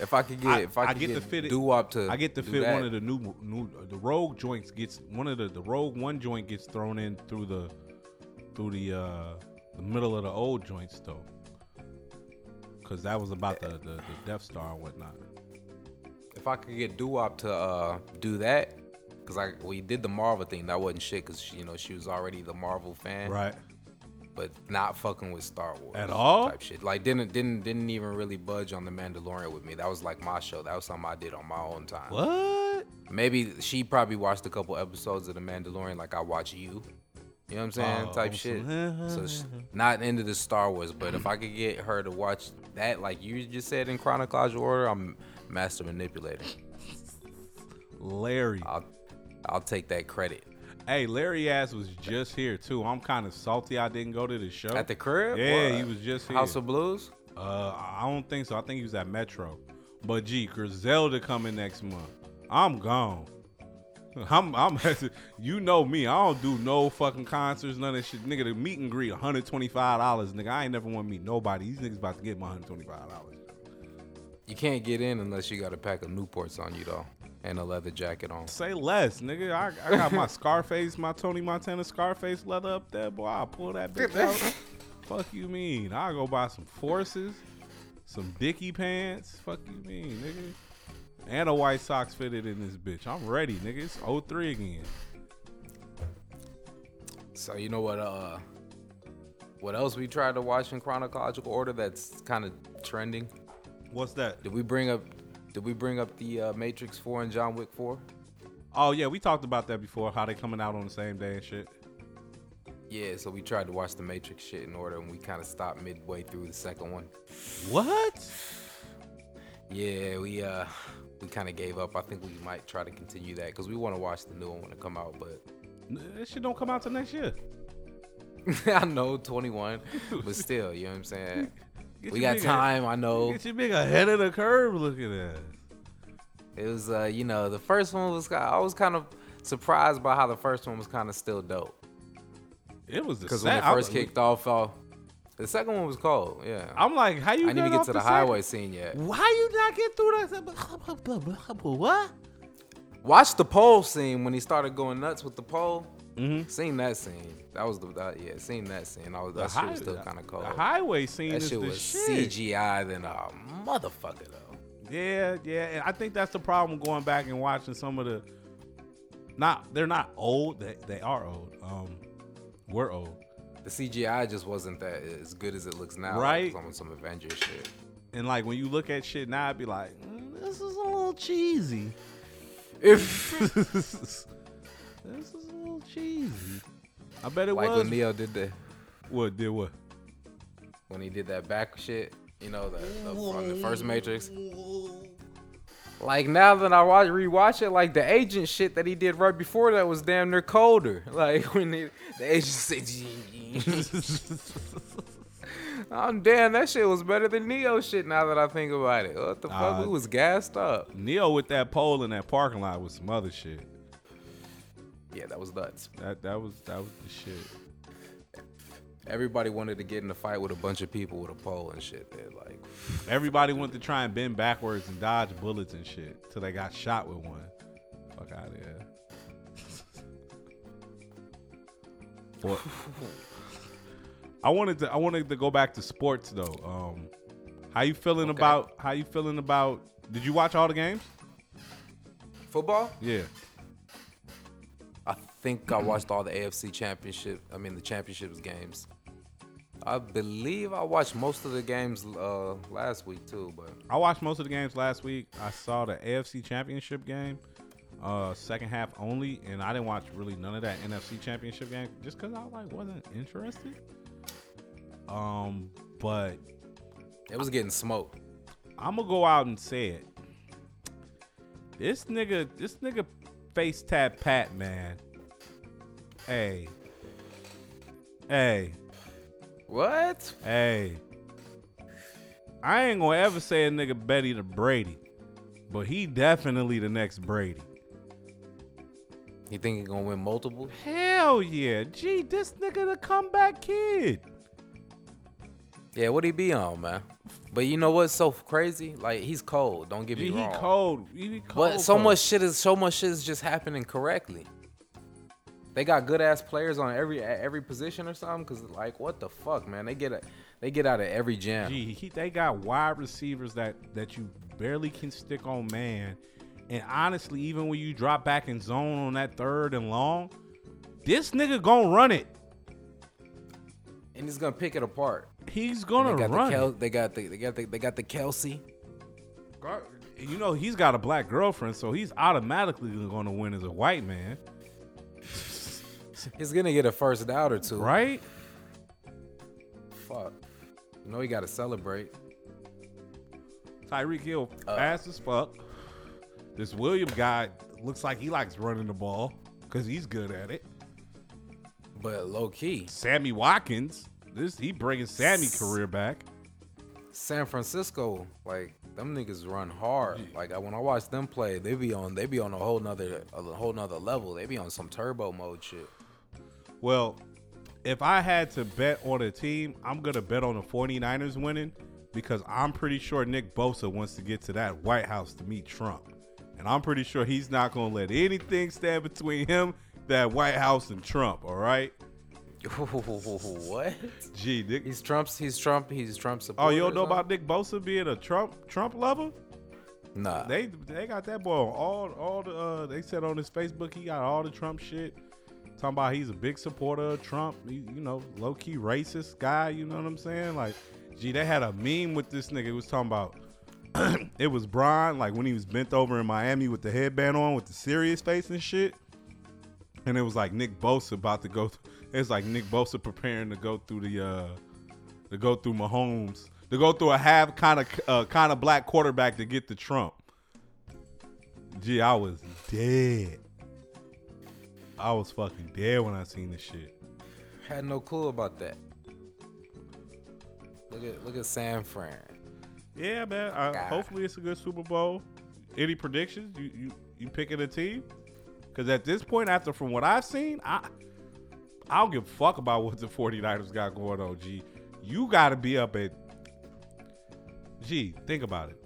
If I could get I- if I, I could get get, to fit it- do up to I get to fit that. one of the new new the Rogue joints gets one of the the Rogue one joint gets thrown in through the through the uh the middle of the old joints though. Cause that was about the, the, the Death Star and whatnot. If I could get Doo-Wop to uh, do that, because I we did the Marvel thing, that wasn't shit, because you know she was already the Marvel fan, Right. But not fucking with Star Wars At all? Type shit. Like didn't didn't didn't even really budge on the Mandalorian with me. That was like my show. That was something I did on my own time. What? Maybe she probably watched a couple episodes of the Mandalorian, like I watch you. You know what I'm saying? Oh, Type shit. So not into the Star Wars, but if I could get her to watch that, like you just said in chronological order, I'm master manipulator. Larry. I'll I'll take that credit. Hey, Larry ass was just here too. I'm kind of salty I didn't go to the show. At the crib? Yeah, What? he was just here. House of Blues. Uh, I don't think so. I think he was at Metro. But gee, Griselda coming next month. I'm gone. I'm, I'm, you know me. I don't do no fucking concerts, none of that shit. Nigga, the meet and greet, $125, nigga. I ain't never want to meet nobody. These niggas about to get my $125. You can't get in unless you got a pack of Newports on you though, and a leather jacket on. Say less, nigga. I, I got my Scarface, my Tony Montana Scarface leather up there, boy. I'll pull that bitch out. Fuck you mean? I'll go buy some forces, some dicky pants. Fuck you mean, nigga? And a white socks fitted in this bitch. I'm ready, nigga. It's 03 again. So you know what? Uh, what else we tried to watch in chronological order that's kind of trending? What's that? Did we bring up? Did we bring up the uh, Matrix Four and John Wick Four? Oh yeah, we talked about that before. How they coming out on the same day and shit. Yeah, so we tried to watch the Matrix shit in order, and we kind of stopped midway through the second one. What? Yeah, we uh, we kind of gave up. I think we might try to continue that because we want to watch the new one when it come out. But That shit don't come out till next year. I know 21, but still, you know what I'm saying. Get We got time. I know. Get your big ahead of the curve. looking at. It was, uh, you know, the first one was. I was kind of surprised by how the first one was kind of still dope. It was the Because when it first was- kicked off, uh, the second one was cold. Yeah. I'm like, how you? I didn't even get to the, set? highway scene yet. Why you not get through that? What? Watch the pole scene when he started going nuts with the pole. Mm-hmm. Seen that scene. That was the that, yeah. Seen that scene. I was The, that shit hi- was still kind of cold. the highway scene that shit was shit. CGI than a motherfucker though. Yeah, yeah. And I think that's the problem going back and watching some of the. Not they're not old. They they are old. Um, we're old. The CGI just wasn't that as good as it looks now. Right. Like, on some Avengers shit. And like when you look at shit now, I'd be like, "Mm, this is a little cheesy. If this is cheesy. I bet it like was. Like when Neo did the what did what? when he did that back shit, you know, the, the from the first Matrix. Like now that I watch rewatch it, like the agent shit that he did right before that was damn near colder. Like when he, the agent said, "I'm damn, that shit was better than Neo shit." Now that I think about it, what the fuck? Uh, we was gassed up. Neo with that pole in that parking lot with some other shit. Yeah, that was nuts. That that was that was the shit. Everybody wanted to get in a fight with a bunch of people with a pole and shit. They're like, Everybody went to try and bend backwards and dodge bullets and shit till they got shot with one. Fuck out of here. what? I wanted to I wanted to go back to sports though. Um, how you feeling Okay. about how you feeling about? Did you watch all the games? football? Yeah. I think I watched all the AFC championship. I mean the championships games. I believe I watched most of the games uh, last week too, but I watched most of the games last week. I saw the AFC Championship game, uh, second half only, and I didn't watch really none of that NFC Championship game just because I like wasn't interested. Um, but it was getting smoked. I'm gonna go out and say it. This nigga, this nigga, face tap Pat man. Hey, hey, What? hey. I ain't gonna ever say a nigga Betty to Brady. but he definitely the next Brady. You think he gonna win multiple? Hell yeah. Gee, this nigga the comeback kid. Yeah, what he be on, man? But you know what's so crazy? Like he's cold. Don't get me Gee, he wrong. cold. He cold. But so cold. much shit is so much shit is just happening correctly. They got good ass players on every at every position or something. Cause like what the fuck, man? They get a, they get out of every jam. Gee, he, they got wide receivers that that you barely can stick on man. And honestly, even when you drop back in zone on that third and long, this nigga gonna run it. And he's gonna pick it apart. He's gonna they run the Kel- it. they got the they got the, they got the Kelce. You know he's got a black girlfriend, so he's automatically gonna win as a white man, He's gonna get a first out or two. right? Fuck. You know he gotta celebrate. Tyreek Hill Uh. fast as fuck. This William guy looks like he likes running the ball because he's good at it. But low key, Sammy Watkins, this he bringing Sammy career back. San Francisco, like them niggas run hard. Like I- when I watch them play, they be on they be on a whole nother a whole nother level. They be on some turbo mode shit. Well, if I had to bet on a team, I'm gonna bet on the 49ers winning because I'm pretty sure Nick Bosa wants to get to that White House to meet Trump. And I'm pretty sure he's not gonna let anything stand between him, that White House, and Trump, all right? what? Gee, Nick, He's Trump's. He's Trump. He's Trump supporter. Oh, you don't know about Nick Bosa being a Trump Trump lover? Nah. They they got that boy on all all the uh, they said on his Facebook he got all the Trump shit. Talking about he's a big supporter of Trump. He, you know, low key racist guy. You know what I'm saying? Like, gee, they had a meme with this nigga. It was talking about. it was Brian, like when he was bent over in Miami with the headband on, with the serious face and shit. And it was like Nick Bosa about to go. Th- it's like Nick Bosa preparing to go through the uh to go through Mahomes, to go through a half kind of uh, kind of black quarterback to get to Trump. Gee, I was dead. I was fucking dead when I seen this shit. Had no clue about that. Look at look at San Fran. Yeah, man. I, hopefully it's a good Super Bowl. Any predictions? You you you picking a team? Because at this point, after from what I've seen, I I don't give a fuck about what the 49ers got going on. G, you got to be up at. G, think about it.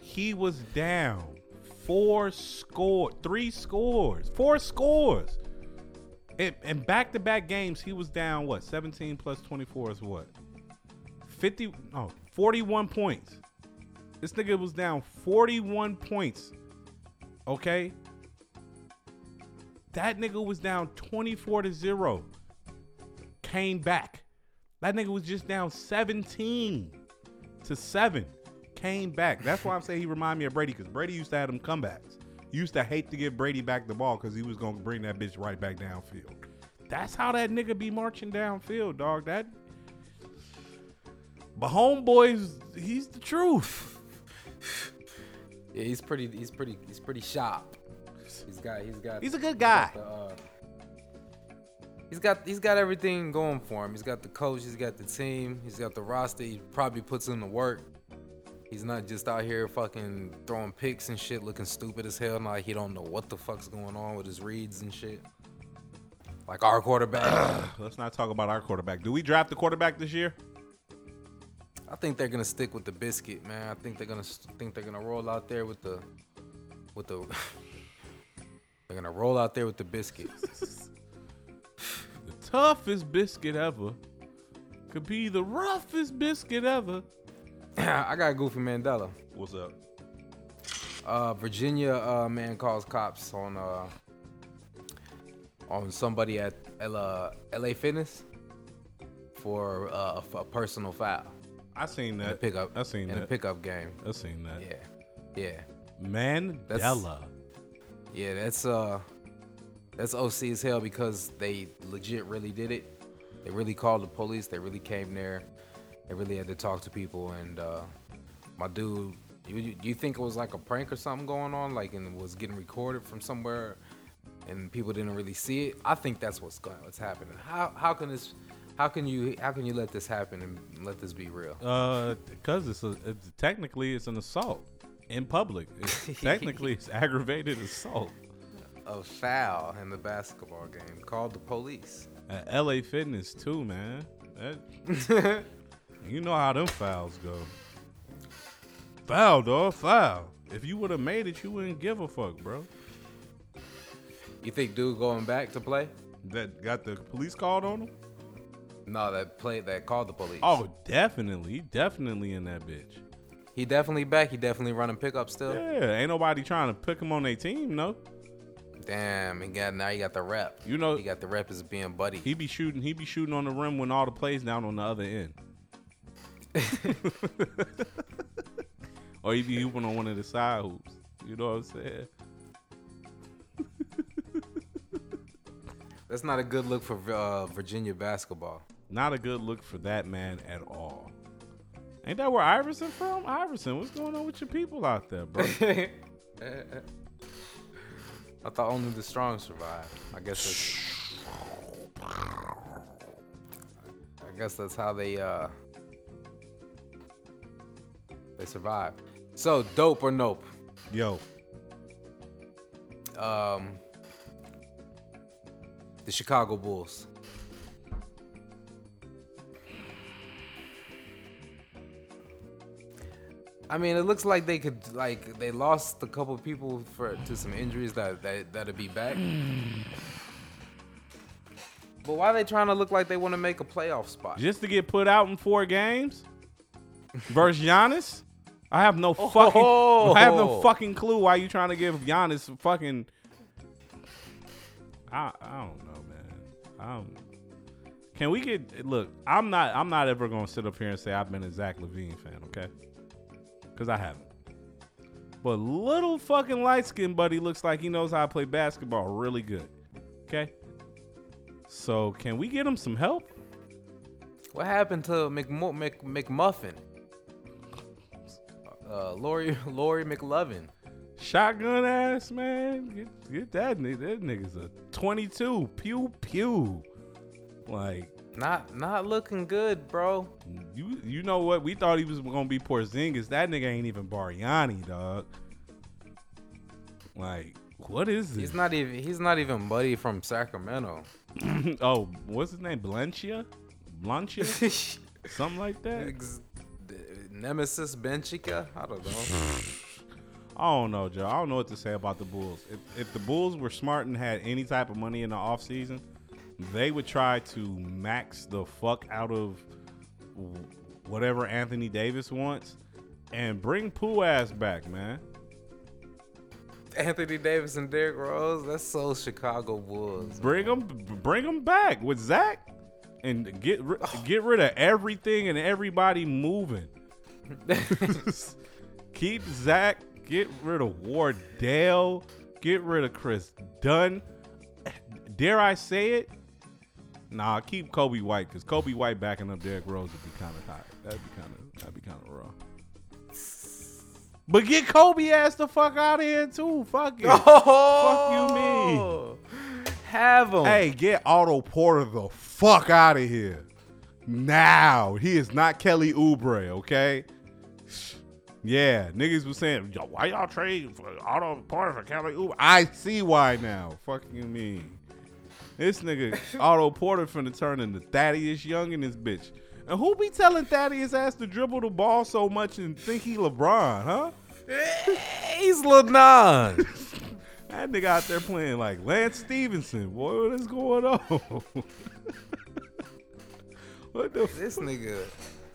He was down four score, three scores, four scores. In, in back-to-back games, he was down what? 17 plus 24 is what? 50 no 41 points this nigga was down 41 points okay that nigga was down 24 to 0 came back that nigga was just down 17 to 7 came back that's why i'm saying he remind me of brady because brady used to have them comebacks He used to hate to give brady back the ball because he was gonna bring that bitch right back downfield that's how that nigga be marching downfield dog that but homeboys, he's the truth. Yeah, he's pretty. He's pretty. He's pretty sharp. He's got. He's got. He's a good guy. the, uh, he's got. He's got everything going for him. He's got the coach. He's got the team. He's got the roster. He probably puts in the work. He's not just out here fucking throwing picks and shit, looking stupid as hell. Like he don't know what the fuck's going on with his reads and shit. Like our quarterback. Let's not talk about our quarterback. Do we draft the quarterback this year? I think they're gonna stick with the biscuit, man. I think they're gonna I think they're gonna roll out there with the with the they're gonna roll out there with the biscuit. The toughest biscuit ever could be the roughest biscuit ever. I got Goofy Mandela. What's up? Uh, Virginia uh, man calls cops on uh on somebody at L- uh, LA Fitness for uh, a, a personal foul I seen in a pickup I seen in a that. pickup game. I seen that. Yeah, yeah. Mandela. Yeah, that's uh that's OC as hell because they legit really did it. They really called the police. They really came there. They really had to talk to people. And uh my dude, you you- you think it was like a prank or something going on, like and it was getting recorded from somewhere, and people didn't really see it? I think that's what's going, what's happening. How how can this? How can you how can you let this happen and let this be real? Uh, because it's a it's, technically it's an assault. in public. It's, technically, it's aggravated assault. A foul in the basketball game. Called the police. At LA Fitness too, man. That, you know how them fouls go. Foul, dog, foul. If you would have made it, you wouldn't give a fuck, bro. You think dude going back to play? That got the police called on him. No, that play that called the police. Oh, definitely, definitely in that bitch. he definitely back. He definitely running pickup still. Yeah, ain't nobody trying to pick him on their team, no. Damn, he got now he got the rep. You know- he got the rep as being buddy. He be shooting. He be shooting on the rim when all the plays down on the other end. or he be hooping on one of the side hoops. You know what I'm saying? That's not a good look for uh, Virginia basketball. Not a good look for that man at all. Ain't that where Iverson from? Iverson, what's going on with your people out there, bro? I thought only the strong survive. I guess that's, I guess that's how they uh they survive. So dope or nope? Yo, Um the Chicago Bulls. I mean, it looks like they could like they lost a couple people for to some injuries that that that'll be back. but why are they trying to look like they want to make a playoff spot? just to get put out in four games versus Giannis? I have no oh. fucking. I have no Oh. fucking clue why you trying to give Giannis fucking. I I don't know, man. I don't. Can we get look? I'm not. I'm not ever gonna sit up here and say I've been a Zach LaVine fan, okay? Because I haven't. But little fucking light skinned buddy looks like he knows how to play basketball really good. Okay. So can we get him some help? What happened to McMu- Mc- McMuffin? Uh, Lori Lori McLovin. Shotgun ass man, get, get that nigga. That nigga's a 22. Pew pew. Like Not not looking good, bro. you, you know what? We thought he was gonna be Porzingis. That nigga ain't even Bargnani, dog. Like what is this? He's not even he's not even buddy from Sacramento. oh, what's his name? Blanchia, Blanchia, something like that. Nemesis Benchika? I don't know. I don't know, Joe. I don't know what to say about the Bulls. If, if the Bulls were smart and had any type of money in the offseason, they would try to max the fuck out of whatever Anthony Davis wants and bring Pooh ass back, man. Anthony Davis and Derrick Rose, that's so Chicago Bulls. Bring them, bring them back with Zach, and get get rid of everything and everybody moving. Keep Zach. Get rid of Wardell. Get rid of Kris Dunn. Dare I say it? Nah, keep Coby White because Coby White backing up Derrick Rose would be kind of hot. That'd be kind of that'd be kind of raw. But get Coby ass the fuck out of here too. Fuck it. Oh, you, me. Have him. Hey, get Otto Porter the fuck out of here. Now. He is not Kelly Oubre, okay? Yeah, niggas was saying, Yo, why y'all trade for Otto Porter for Kelly Oubre? I see why now. Fuck you mean. This nigga Otto Porter finna turn into Thaddeus Young in this bitch. And who be telling Thaddeus ass to dribble the ball so much and think he LeBron, huh? He's LeBron. That nigga out there playing like Lance Stephenson. Boy, what is going on? what the this nigga,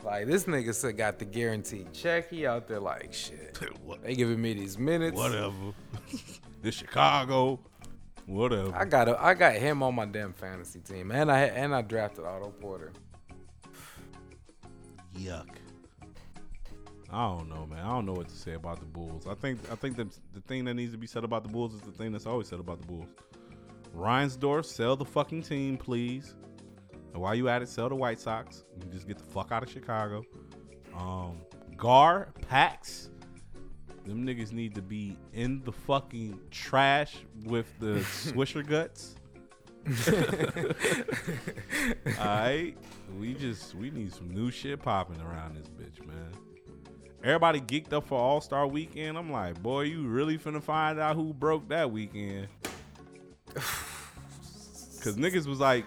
like this nigga said got the guaranteed check. He out there like shit. They giving me these minutes. Whatever. this Chicago. Whatever. I got a, I got him on my damn fantasy team, and I and I drafted Otto Porter. Yuck. I don't know, man. I don't know what to say about the Bulls. I think I think the the thing that needs to be said about the Bulls is the thing that's always said about the Bulls. Reinsdorf, sell the fucking team, please. And while you at it, sell the White Sox. You just get the fuck out of Chicago. Um, Gar, Pax, them niggas need to be in the fucking trash with the Swisher guts. Alright. We just we need some new shit popping around this bitch, man. Everybody geeked up for All Star Weekend. I'm like, boy, you really finna find out who broke that weekend. Cause niggas was like,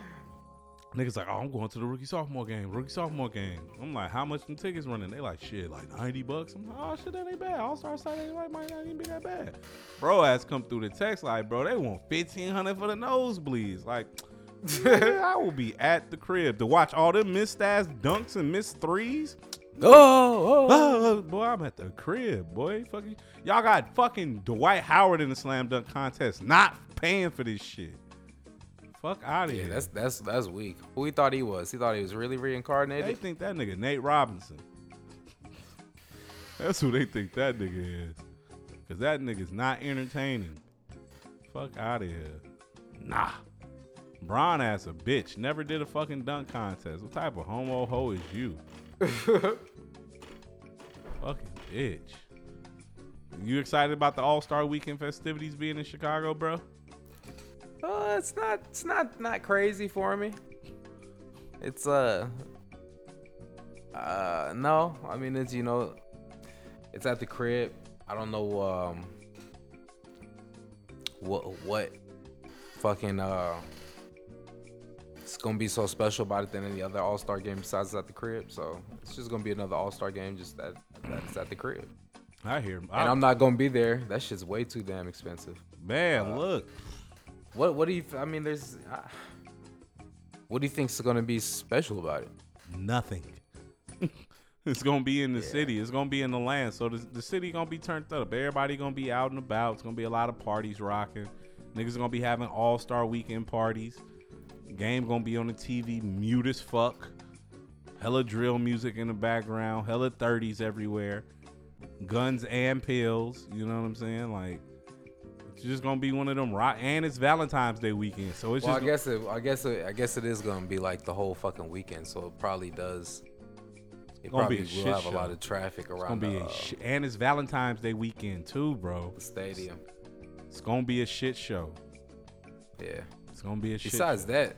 niggas like, oh, I'm going to the rookie sophomore game, rookie sophomore game. I'm like, how much them tickets running? They like, shit, like 90 bucks. I'm like, oh shit, that ain't bad. All Star Saturday night might not even be that bad. Bro, ass come through the text like, bro, they want 1500 for the nosebleeds. Like, I will be at the crib to watch all them missed ass dunks and missed threes. Oh, oh. Oh, boy, I'm at the crib, boy. Fucking, y'all got fucking Dwight Howard in the slam dunk contest, not paying for this shit. Fuck out of Yeah, here. that's that's that's weak. Who he thought he was? He thought he was really reincarnated. they think that nigga Nate Robinson. That's who they think that nigga is. Cause that nigga's not entertaining. Fuck out of here. Nah. Bron ass a bitch. Never did a fucking dunk contest. What type of homo hoe is you? fucking bitch. You excited about the All Star Weekend festivities being in Chicago, bro? Uh, it's not it's not not crazy for me. It's uh uh no, I mean it's you know it's at the crib. I don't know um what what fucking uh it's gonna be so special about it than any other All Star game besides at the crib. So it's just gonna be another All Star game just that that's at the crib. I hear. And I'm not gonna be there. That shit's way too damn expensive. man, look. What what do you? I mean, there's. Uh, what do you think's gonna be special about it? nothing. it's gonna be in the city. It's gonna be in the land. So the, the city gonna be turned up. Everybody gonna be out and about. It's gonna be a lot of parties rocking. Niggas gonna be having all star weekend parties. Game gonna be on the TV, mute as fuck. Hella drill music in the background. Hella thirties everywhere. Guns and pills. You know what I'm saying? Like. It's just gonna be one of them rock, and it's Valentine's Day weekend, so it's Well, I just guess it. I guess it. I guess it is gonna be like the whole fucking weekend. So it probably does. It probably will shit have show. a lot of traffic around. it's gonna be the, a uh, sh- and it's Valentine's Day weekend too, bro. the stadium. It's gonna be a shit show. Yeah. It's gonna be a shit. Show. Besides show. that,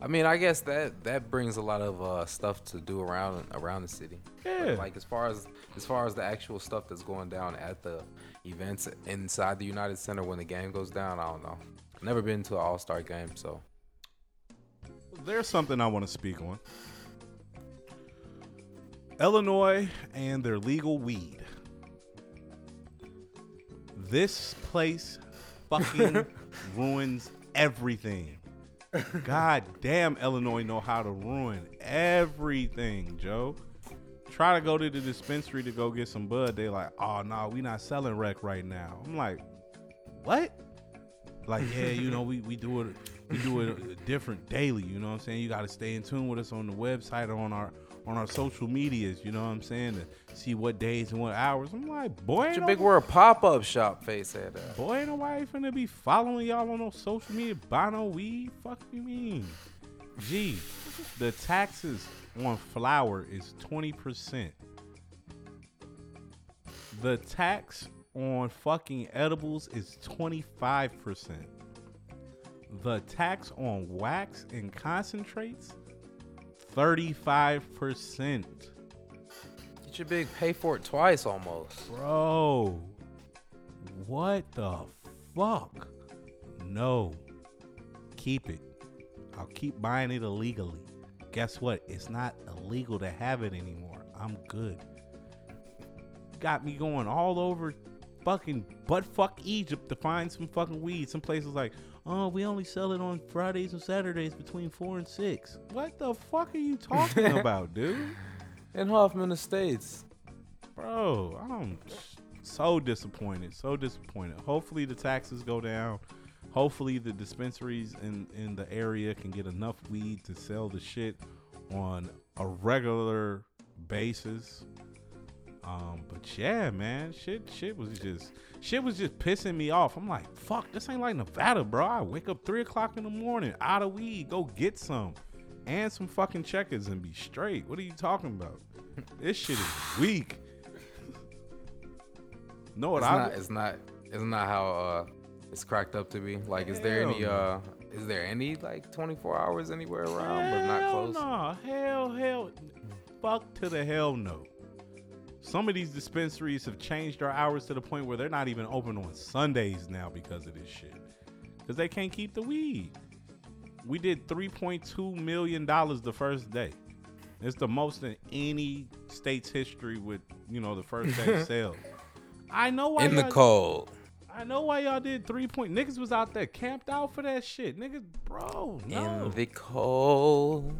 I mean, I guess that that brings a lot of uh, stuff to do around around the city. Yeah. like as far as as far as the actual stuff that's going down at the events inside the United Center when the game goes down, I don't know. Never been to an All Star game, so there's something I want to speak on. Illinois and their legal weed. This place fucking ruins everything. God damn, Illinois know how to ruin everything, Joe. Try to go to the dispensary to go get some bud. They like, oh no, we not selling rec right now. I'm like, what? Like, yeah, you know, we, we do it we do it different daily, you know what I'm saying? You gotta stay in tune with us on the website or on our on our social medias, you know what I'm saying, to see what days and what hours. I'm like, boy, ain't a no- big word pop up shop face at that. Boy, ain't nobody finna be following y'all on no social media, buy no weed. Fuck you mean? Gee, the taxes on flour is 20%. The tax on fucking edibles is 25%. The tax on wax and concentrates, 35%. Get your big pay for it twice almost. Bro, what the fuck? No. Keep it. I'll keep buying it illegally. Guess what? It's not illegal to have it anymore. I'm good. Got me going all over fucking butt fuck Egypt to find some fucking weed. Some places like, oh, we only sell it on Fridays and Saturdays between four and six. What the fuck are you talking about, dude? In Hoffman Estates. Bro, I'm so disappointed. So disappointed. Hopefully the taxes go down. Hopefully the dispensaries in, in the area can get enough weed to sell the shit on a regular basis. Um, but yeah, man, shit, shit was just, shit was just pissing me off. I'm like, fuck, this ain't like Nevada, bro. I wake up three o'clock in the morning, out of weed, go get some, and some fucking checkers and be straight. What are you talking about? This shit is weak. no, what It's I? not. It's not. It's not how uh, it's cracked up to be. Like, is there any? Uh, is there any like 24 hours anywhere around, but not Hell close? No, hell, hell, fuck to the hell no. Some of these dispensaries have changed their hours to the point where they're not even open on Sundays now because of this shit. Because they can't keep the weed. We did $3.2 million the first day. It's the most in any state's history with, you know, the first day sales. I know why In the cold. I know why y'all did three point. Niggas was out there camped out for that shit. Niggas, bro, no. In the cold.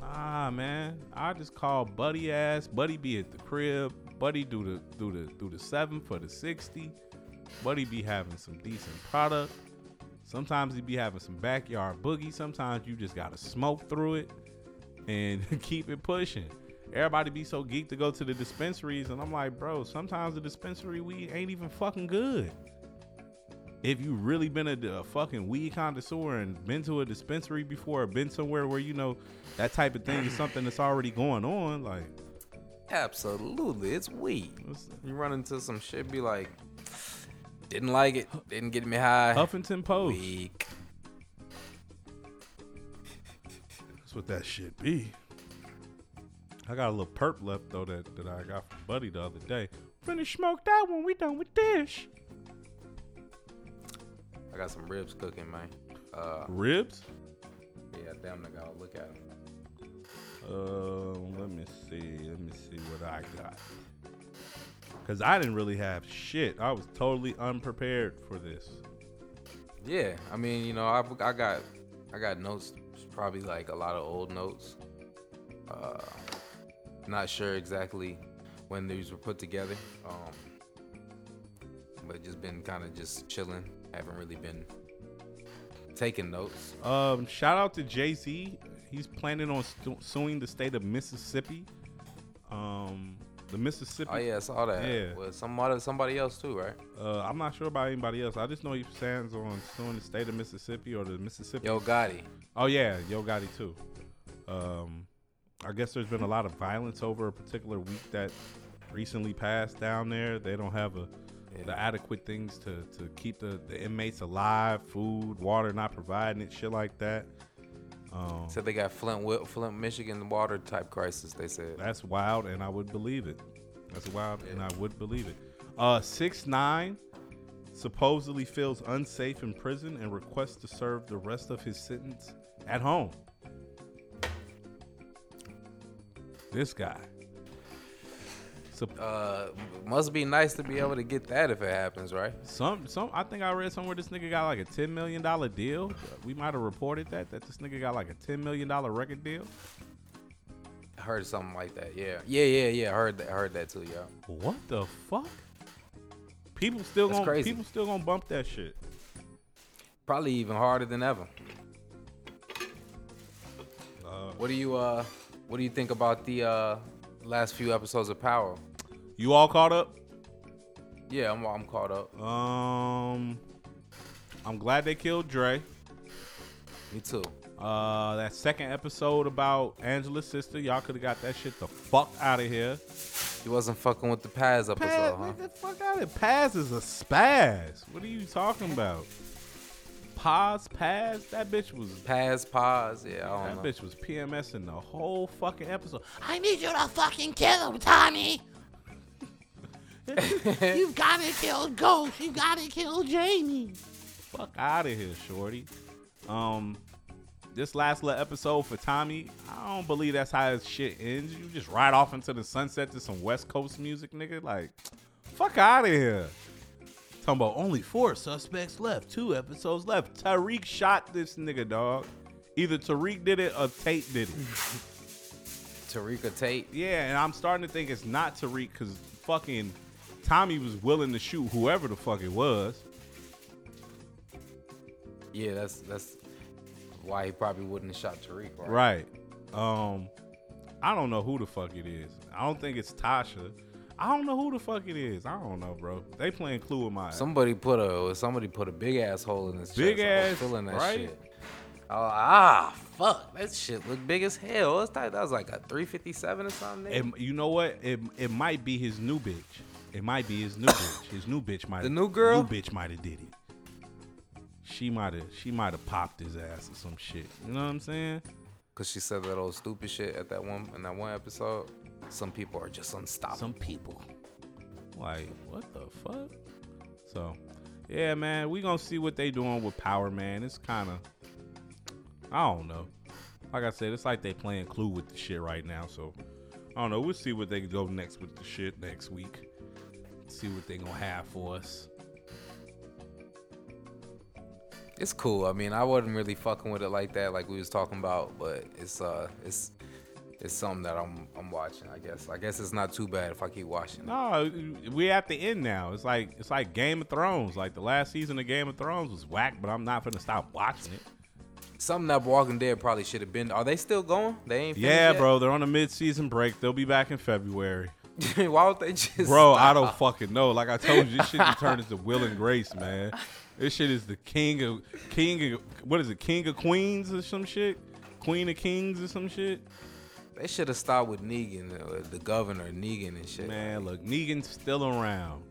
Nah, man. I just call Buddy ass. Buddy be at the crib. Buddy do the do the do the seven for the sixty. Buddy be having some decent product. Sometimes he be having some backyard boogie. Sometimes you just gotta smoke through it and keep it pushing. Everybody be so geeked to go to the dispensaries, and I'm like, bro, sometimes the dispensary weed ain't even fucking good. If you've really been a, a fucking weed connoisseur and been to a dispensary before, or been somewhere where you know that type of thing is something that's already going on, like Absolutely. It's weed. You run into some shit, be like, didn't like it, didn't get me high. Huffington Post. Weak. That's what that shit be. I got a little perp left though that, that I got from Buddy the other day. Finish smoke that when we done with this. I got some ribs cooking, man. Uh, Ribs? yeah, damn, I gotta look at them. Uh, let me see. Let me see what I got. Cause I didn't really have shit. I was totally unprepared for this. Yeah, I mean, you know, I, I got I got notes, probably like a lot of old notes. Uh, not sure exactly when these were put together. Um, but just been kind of just chilling. Haven't really been taking notes. Um, shout out to Jay Z. He's planning on stu- suing the state of Mississippi. Um, the Mississippi. Oh yeah, I saw that. Yeah. With somebody somebody else too, right? Uh, I'm not sure about anybody else. I just know he stands on suing the state of Mississippi or the Mississippi. Yo Gotti. Oh yeah, Yo Gotti too. Um, I guess there's been a lot of violence over a particular week that recently passed down there. They don't have a the adequate things to, to keep the, the inmates alive, food, water not providing it, shit like that. Um, Said they got Flint, Flint, Michigan water type crisis. They said. That's wild, and I would believe it. That's wild, and I would believe it. Uh, 6ix9ine supposedly feels unsafe in prison and requests to serve the rest of his sentence at home. This guy. Uh, must be nice to be able to get that if it happens, right? some, some. I think I read somewhere this nigga got like a ten million dollar deal. We might have reported that that this nigga got like a ten million dollar record deal. I heard something like that. Yeah, yeah, yeah, yeah. I heard that. I heard that too, yo. What the fuck? People still That's gonna crazy. people still gonna bump that shit. Probably even harder than ever. Uh, What do you uh What do you think about the uh last few episodes of Power? You all caught up? Yeah, I'm I'm caught up. Um, I'm glad they killed Dre. Me too. Uh, that second episode about Angela's sister, y'all could have got that shit the fuck out of here. He wasn't fucking with the Paz episode, Paz, huh? get the fuck out of here. Paz is a spaz. What are you talking about? Paz, Paz, that bitch was Paz, Paz. Yeah, I that don't know. bitch was PMS in the whole fucking episode. I need you to fucking kill him, Tommy. You've got to kill Ghost. You got to kill Jamie. fuck out of here, shorty. Um, this last little episode for Tommy, I don't believe that's how his shit ends. You just ride off into the sunset to some West Coast music, nigga. Like, fuck out of here. Talking about only four suspects left, two episodes left. Tariq shot this nigga, dog. Either Tariq did it or Tate did it. Tariq or Tate. Yeah, and I'm starting to think it's not Tariq because fucking Tommy was willing to shoot whoever the fuck it was. Yeah, that's that's why he probably wouldn't have shot Tariq. Right. Right. Um, I don't know who the fuck it is. I don't think it's Tasha. I don't know who the fuck it is. I don't know, bro. They playing Clue with my Somebody put a somebody put a big asshole in his Big chest. Ass, feeling that right? shit. Oh, ah, fuck. That shit looked big as hell. That? That was like a 357 or something. It, you know what? It it might be his new bitch. It might be his new bitch. His new bitch might. The new girl? New bitch might have did it. She might have. She might have popped his ass or some shit. You know what I'm saying? Cause she said that old stupid shit at that one in that one episode. Some people are just unstoppable. Some people. Like, what the fuck? So, yeah, man, we gonna see what they doing with Power Man. It's kind of, I don't know. Like I said, it's like they playing Clue with the shit right now. So, I don't know. We'll see what they go next with the shit next week. See what they gonna have for us. It's cool. I mean, I wasn't really fucking with it like that, like we was talking about, but it's uh, it's it's something that I'm I'm watching. I guess. I guess it's not too bad if I keep watching. it. No, we at the end now. It's like it's like Game of Thrones. Like the last season of Game of Thrones was whack, but I'm not gonna stop watching it. Something that Walking Dead probably should have been. Are they still going? They ain't. Yeah, yet? bro, they're on a mid-season break. They'll be back in February. Why would they just? Bro, I don't fucking know. Like I told you, this shit turned into Will and Grace, man. This shit is the king of king of what is it? King of Queens or some shit? Queen of Kings or some shit? They should have stopped with Negan, uh, the governor Negan and shit. Man, look, Negan's still around.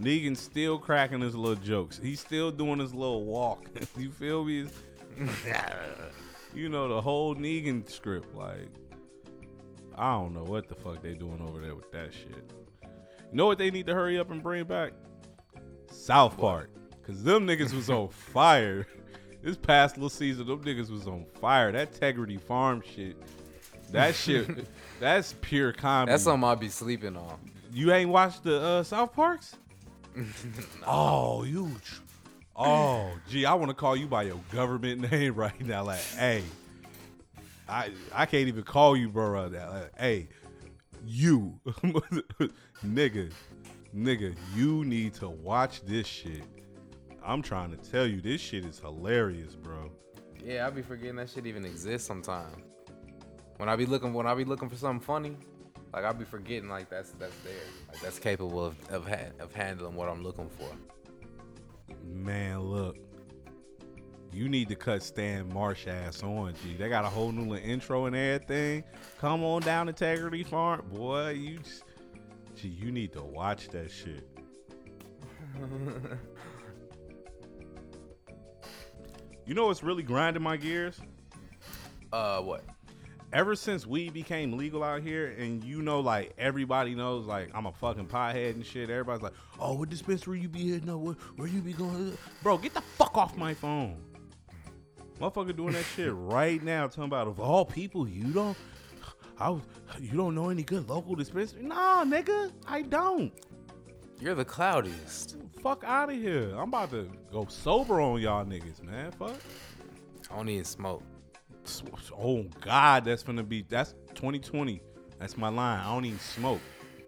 Negan's still cracking his little jokes. He's still doing his little walk. you feel me? you know the whole Negan script. Like, I don't know what the fuck they doing over there with that shit. You know what they need to hurry up and bring back? South Park. Cause them niggas was on fire. This past little season, them niggas was on fire. That Integrity Farm shit. That shit. that's pure comedy. That's something I'll be sleeping on. You ain't watched the uh, South Parks? Oh, you. tr- Oh, gee, I want to call you by your government name right now. Like, hey, I I can't even call you bro. Now. Like, hey, you, nigga, nigga, you need to watch this shit. I'm trying to tell you, this shit is hilarious, bro. Yeah, I'll be forgetting that shit even exists sometimes. When I be looking, when I be looking for something funny, like I be forgetting like that's that's there, like that's capable of of, ha- of handling what I'm looking for. Man, look. You need to cut Stan Marsh ass on, G. They got a whole new intro and everything. Come on down Integrity Farm. Boy, you just, Gee, you need to watch that shit. you know what's really grinding my gears? Uh, what? Ever since weed became legal out here, and you know, like everybody knows, like I'm a fucking pothead and shit. Everybody's like, "Oh, what dispensary you be hitting up? Where, where you be going?" Bro, get the fuck off my phone. Motherfucker doing that shit right now, talking about of all people, you don't, I, was- you don't know any good local dispensary? Nah, nigga, I don't. You're the cloudiest. Fuck out of here. I'm about to go sober on y'all niggas, man. Fuck. I don't even smoke. Oh God, that's gonna be that's 2020. That's my line. I don't even smoke.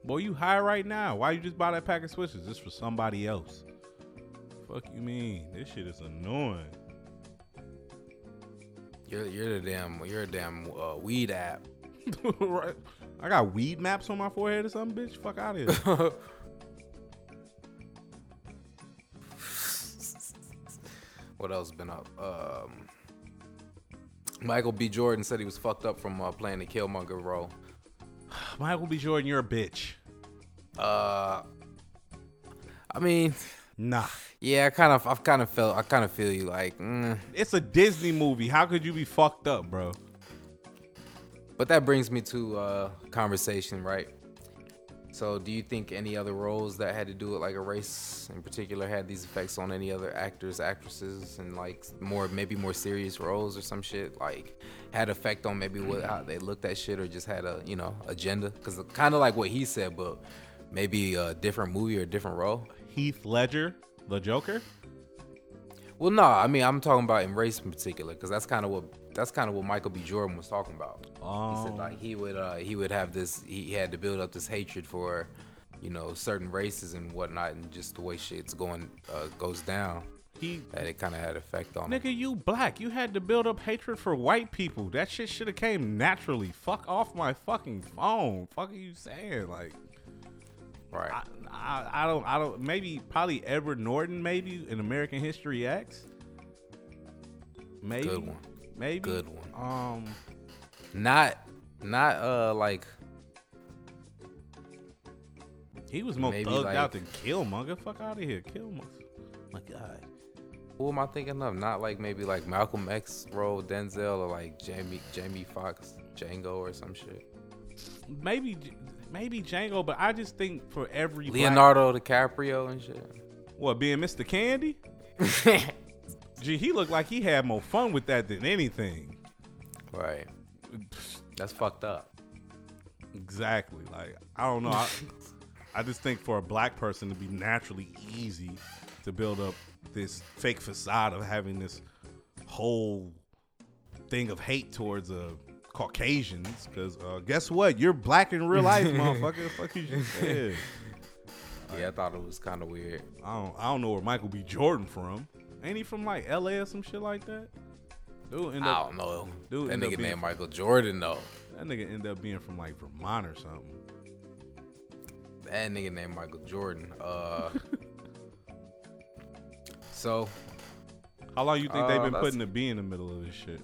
Boy, you high right now. Why you just buy that pack of switches? This for somebody else. Fuck you mean? This shit is annoying. You're you're the damn you're a damn uh, weed app. right? I got Weedmaps on my forehead or something, bitch. Fuck out of here. What else been up? Um, Michael B. Jordan said he was fucked up from uh, playing the Killmonger role. Michael B. Jordan, you're a bitch. Uh, I mean, Nah. yeah, I kind of, I've kind of felt, I kind of feel you like, mm. It's a Disney movie. How could you be fucked up, bro? but that brings me to uh, conversation, right? So, do you think any other roles that had to do with like a race in particular had these effects on any other actors, actresses, and like more, maybe more serious roles or some shit? Like, had effect on maybe what how they looked at shit, or just had a you know agenda? Because kind of like what he said, but maybe a different movie or a different role. Heath Ledger, the Joker. Well, no, I mean I'm talking about in race in particular, because that's kind of what that's kind of what Michael B. Jordan was talking about. He said like he would uh, he would have this he had to build up this hatred for, you know, certain races and whatnot, and just the way shit's going uh, goes down. he That it kind of had effect on him. Nigga, you black. You had to build up hatred for white people. That shit should have came naturally. Fuck off my fucking phone. Fuck are you saying? Like, Right. I, I, I don't, I don't. Maybe, probably Edward Norton. Maybe in American History X. Maybe. Good one. Maybe. Good one. Um, Not not uh like he was more thugged like- out than Killmonger. Fuck out of here, Killmonger. My God. who am I thinking of? Not like maybe like Malcolm X role Denzel or like Jamie Jamie Foxx Django or some shit. maybe maybe Django, but I just think for every black- Leonardo DiCaprio and shit. what being Mr. Candie. Gee, he looked like he had more fun with that than anything. right. That's fucked up. Exactly. Like I don't know. I, I just think for a black person to be naturally easy to build up this fake facade of having this whole thing of hate towards uh, Caucasians. Because uh, guess what? You're black in real life, motherfucker. The fuck you just said. Yeah, I thought it was kind of weird. I don't. I don't know where Michael B. Jordan from. Ain't he from like L.A. or some shit like that? Dude, end I don't know. Dude, that nigga named Michael Jordan though. that nigga end up being from like Vermont or something. That nigga named Michael Jordan. Uh. so, How long you think they've Uh, been putting the B in the middle of this shit?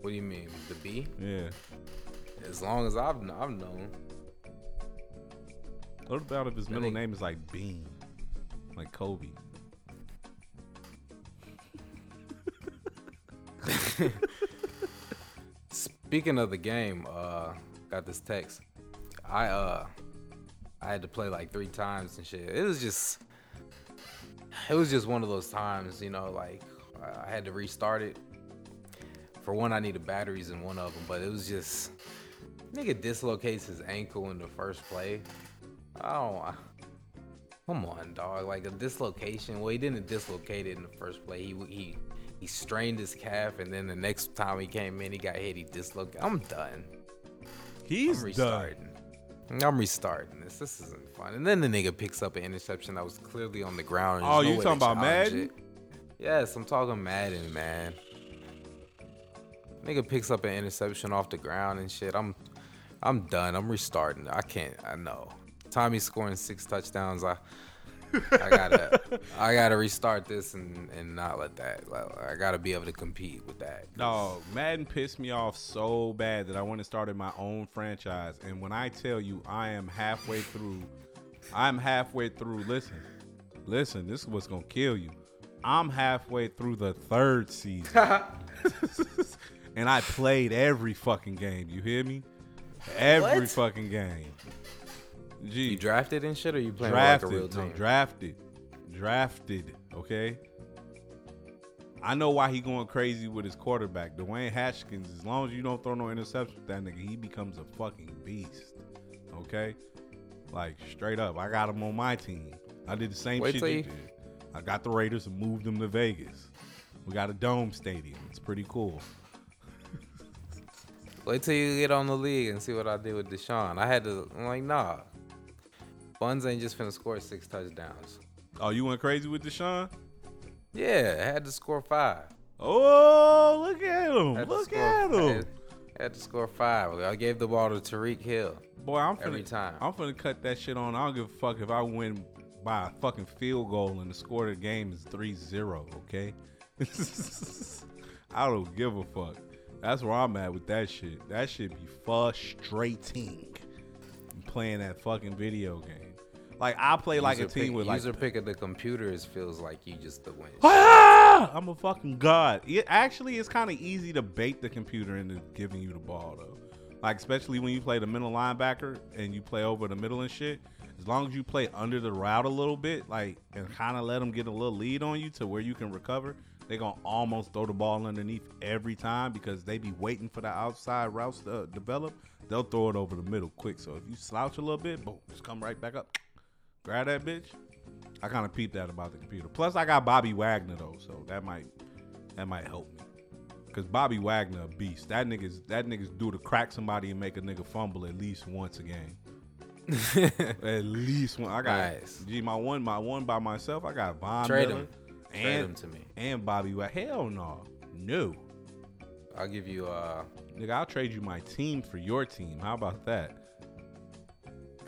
what do you mean the B? Yeah. As long as I've I've known. What about if his middle name is like Bean, like Kobe? Speaking of the game, uh, got this text. I uh, I had to play like three times and shit. It was just, it was just one of those times, you know, like I- had to restart it. For one, I needed batteries in one of them, but it was just, nigga dislocates his ankle in the first play. Oh, come on, dog. Like a dislocation. Well, he didn't dislocate it in the first play. He he he strained his calf, and then the next time he came in, he got hit. He dislocated. I'm done. He's I'm done. restarting. I'm restarting this. This isn't fun. And then the nigga picks up an interception that was clearly on the ground. Oh, no you talking about Madden? it. Yes, I'm talking Madden, man. Nigga picks up an interception off the ground and shit. I'm, I'm done. I'm restarting. I can't. I know. Tommy's scoring six touchdowns. I, I gotta, I gotta restart this and and not let that. like, I gotta be able to compete with that. No, Madden pissed me off so bad that I went and started my own franchise. And when I tell you I am halfway through, I'm halfway through. Listen, listen, this is what's gonna kill you. I'm halfway through the third season. and I played every fucking game. You hear me? Every What? fucking game. Gee, You drafted and shit, or you playing drafted, like a real no, team? drafted, drafted. Okay. I know why he going crazy with his quarterback, Dwayne Haskins. As long as you don't throw no interceptions that nigga, he becomes a fucking beast. Okay, like straight up, I got him on my team. I did the same Wait shit you- did. I got the Raiders and moved them to Vegas. We got a dome stadium. It's pretty cool. Wait till you get on the league and see what I did with Deshaun. I had to. I'm like, nah. Buns ain't just finna score six touchdowns. Oh, you went crazy with Deshaun? Yeah, I had to score five. Oh, look at him! Look score- at him! Had, had to score five. I gave the ball to Tyreek Hill. Boy, I'm finna, Every time. I'm finna cut that shit on. I don't give a fuck if I win by a fucking field goal and the score of the game is 3-0, okay? I don't give a fuck. That's where I'm at with that shit. That shit be frustrating. Playing that fucking video game. Like I play like a team pick, with like user pick of the computers feels like you just the win. Ah! I'm a fucking god. It actually it's kind of easy to bait the computer into giving you the ball though. Like especially when you play the middle linebacker and you play over the middle and shit. As long as you play under the route a little bit, like and kind of let them get a little lead on you to where you can recover, they're gonna almost throw the ball underneath every time because they be waiting for the outside routes to uh, develop. They'll throw it over the middle quick. So if you slouch a little bit, boom, just come right back up, grab that bitch. I kind of peeped that about the computer. Plus, I got Bobby Wagner though, so that might that might help me. Cause Bobby Wagner a beast. That nigga's that nigga's due to crack somebody and make a nigga fumble at least once a game. at least one. I got Nice. gee my one my one by myself. I got Von Trade Miller him. and Trade him to me. and Bobby Wagner. Hell no, no. I'll give you uh Nigga, I'll trade you my team for your team. How about that?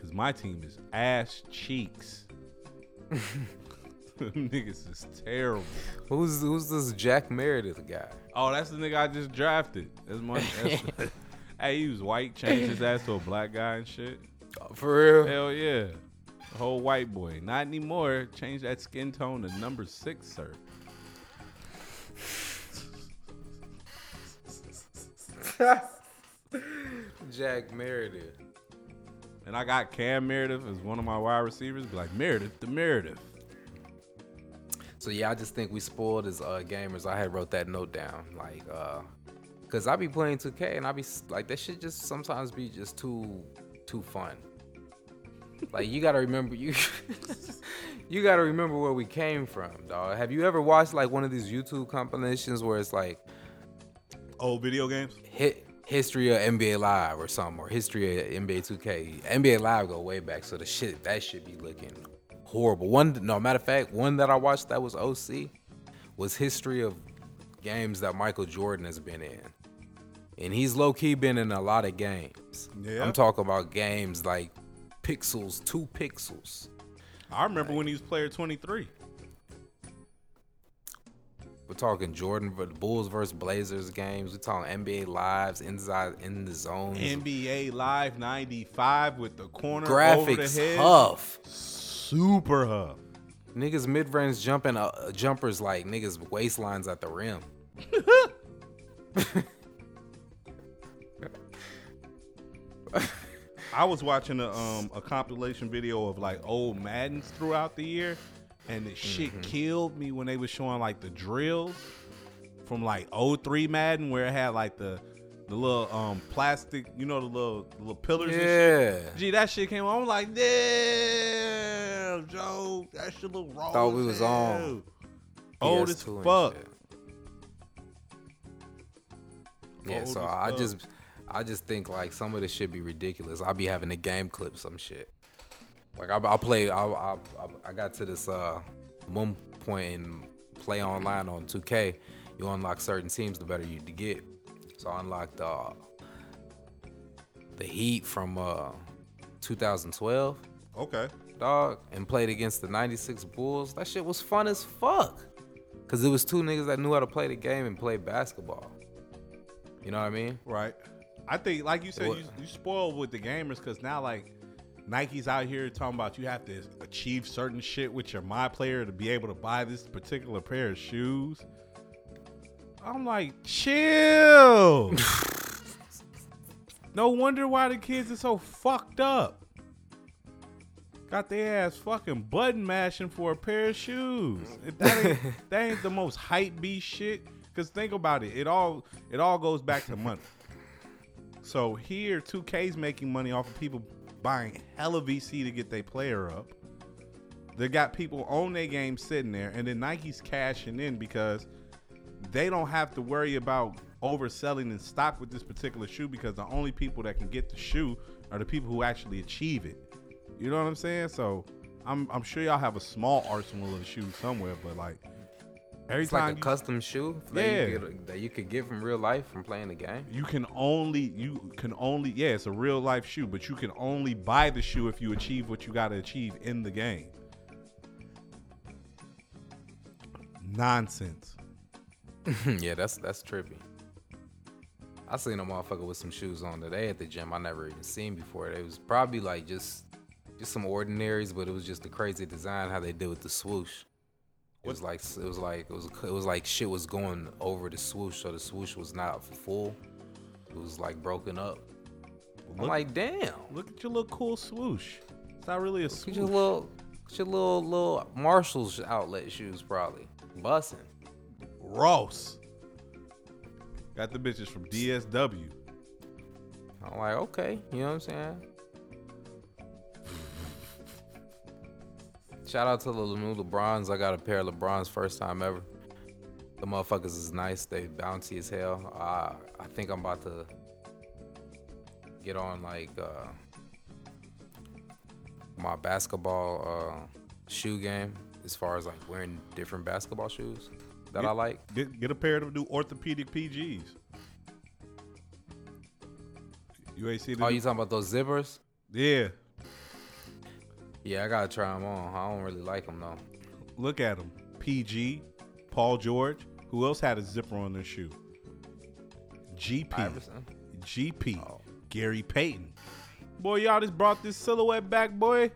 Cause my team is ass cheeks. Niggas is terrible. who's who's this Jack Meredith guy? Oh, that's the nigga I just drafted. That's my. That's, hey, he was white, changed his ass to a black guy and shit. Oh, for real? Hell yeah, whole white boy. Not anymore. Change that skin tone to number six, sir. Jack Meredith. And I got Cam Meredith as one of my wide receivers. Be like Meredith, the Meredith. So yeah, I just think we spoiled as uh, gamers. I had wrote that note down, like, uh, cause I be playing 2K and I be like, that shit just sometimes be just too, too fun. like you gotta remember you, you gotta remember where we came from, dog. Have you ever watched like one of these YouTube compilations where it's like Old video games. hit history of NBA Live or something, or history of NBA 2K. NBA Live go way back, so the shit that should be looking horrible. One, no matter of fact, one that I watched that was OC was history of games that Michael Jordan has been in, and he's low key been in a lot of games. Yeah. I'm talking about games like pixels, two pixels. I remember when he was player 23. We're talking Jordan, the Bulls versus Blazers games. We're talking NBA Lives, inside in the zones. NBA Live 95 with the corner Graphics head. tough. Super huff. Niggas mid range jumping uh, jumpers like niggas waistlines at the rim. I was watching a um a compilation video of like old Maddens throughout the year, and the shit Mm-hmm. killed me when they was showing like the drills from like 03 Madden where it had like the the little um plastic, you know, the little the little pillars. And shit. Yeah. Gee, that shit came on. I'm like, damn, Joe, that shit look wrong. Thought we was hell." on Old as PS2 and fuck. Yeah, Old so I fuck. just I just think like some of this shit be ridiculous. I'll be having the game clip some shit. Like I I play I I I got to this uh one point in play online on 2K. You unlock certain teams the better you get. So I unlocked uh the Heat from uh 2012 Okay. dog, and played against the 96 Bulls. That shit was fun as fuck. Cause it was two niggas that knew how to play the game and play basketball. You know what I mean? Right. I think, like you said, you, you spoiled with the gamers because now, like, Nike's out here talking about you have to achieve certain shit with your my player to be able to buy this particular pair of shoes. I'm like, chill. no wonder why the kids are so fucked up. Got their ass fucking button mashing for a pair of shoes. That ain't, that ain't the most hype beast shit. Cause think about it, it all it all goes back to money. So here, 2K's making money off of people buying hella VC to get their player up. They got people on their game sitting there, and then Nike's cashing in because they don't have to worry about overselling in stock with this particular shoe because the only people that can get the shoe are the people who actually achieve it. You know what I'm saying? So I'm I'm sure y'all have a small arsenal of shoes somewhere, but like every It's time like a you- custom shoe that, Yeah. you get, that you could get from real life from playing the game. you can only you can only yeah it's a real life shoe but you can only buy the shoe if you achieve what you got to achieve in the game nonsense yeah, that's that's trippy. I seen a motherfucker with some shoes on today at the gym I never even seen before. It was probably like just just some ordinaries, but it was just a crazy design how they did with the swoosh. It was like it was like it was it was like shit was going over the swoosh, so the swoosh was not full. It was like broken up. I'm like, damn. look at your little cool swoosh it's not really a Look at your swoosh little, look your little little Marshalls outlet shoes, probably busting. ross got the bitches from dsw I'm like, okay, you know what I'm saying? Shout out to the new LeBrons. I got a pair of LeBrons first time ever. The motherfuckers is nice. They bouncy as hell. Uh, I think I'm about to get on like uh, my basketball uh, shoe game as far as like wearing different basketball shoes that I like. get, get a pair of new orthopedic pgs you ain't see the Oh, you talking about those zippers? yeah Yeah, I gotta try them on. I don't really like them though. Look at them. PG, Paul George. Who else had a zipper on their shoe? GP. Iverson. GP. Oh. Gary Payton. Boy, y'all just brought this silhouette back, boy.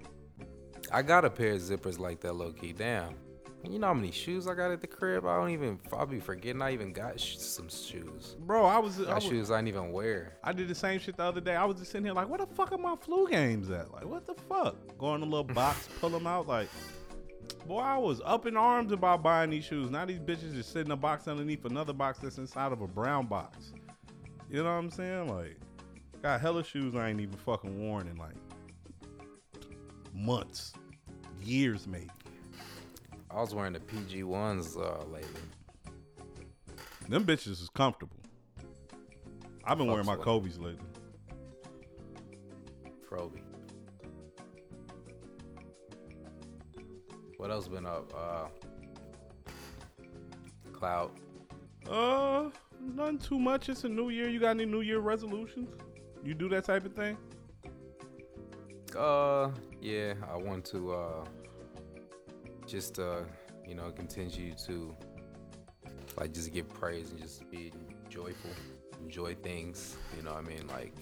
I got a pair of zippers like that, low key. Damn. You know how many shoes I got at the crib? I don't even. I'll be forgetting I even got sh- some shoes. Bro, I was, I Got was shoes I didn't even wear. I did the same shit the other day. I was just sitting here like, where the fuck are my flu games at? Like, what the fuck? Go in a little box, pull them out. Like, boy, I was up in arms about buying these shoes. Now these bitches just sitting in a box underneath another box that's inside of a brown box. You know what I'm saying? Like, got hella shoes I ain't even fucking worn in like months, years maybe. I was wearing the PG ones uh, lately. Them bitches is comfortable. I've been wearing my with- Kobe's lately. Proby. What else been up? Uh, Cloud. Uh, nothing too much. It's a new year. You got any New Year resolutions? You do that type of thing? Uh, yeah, I want to uh, just uh, you know, continue to like just give praise and just be joyful, enjoy things. You know, what I mean, like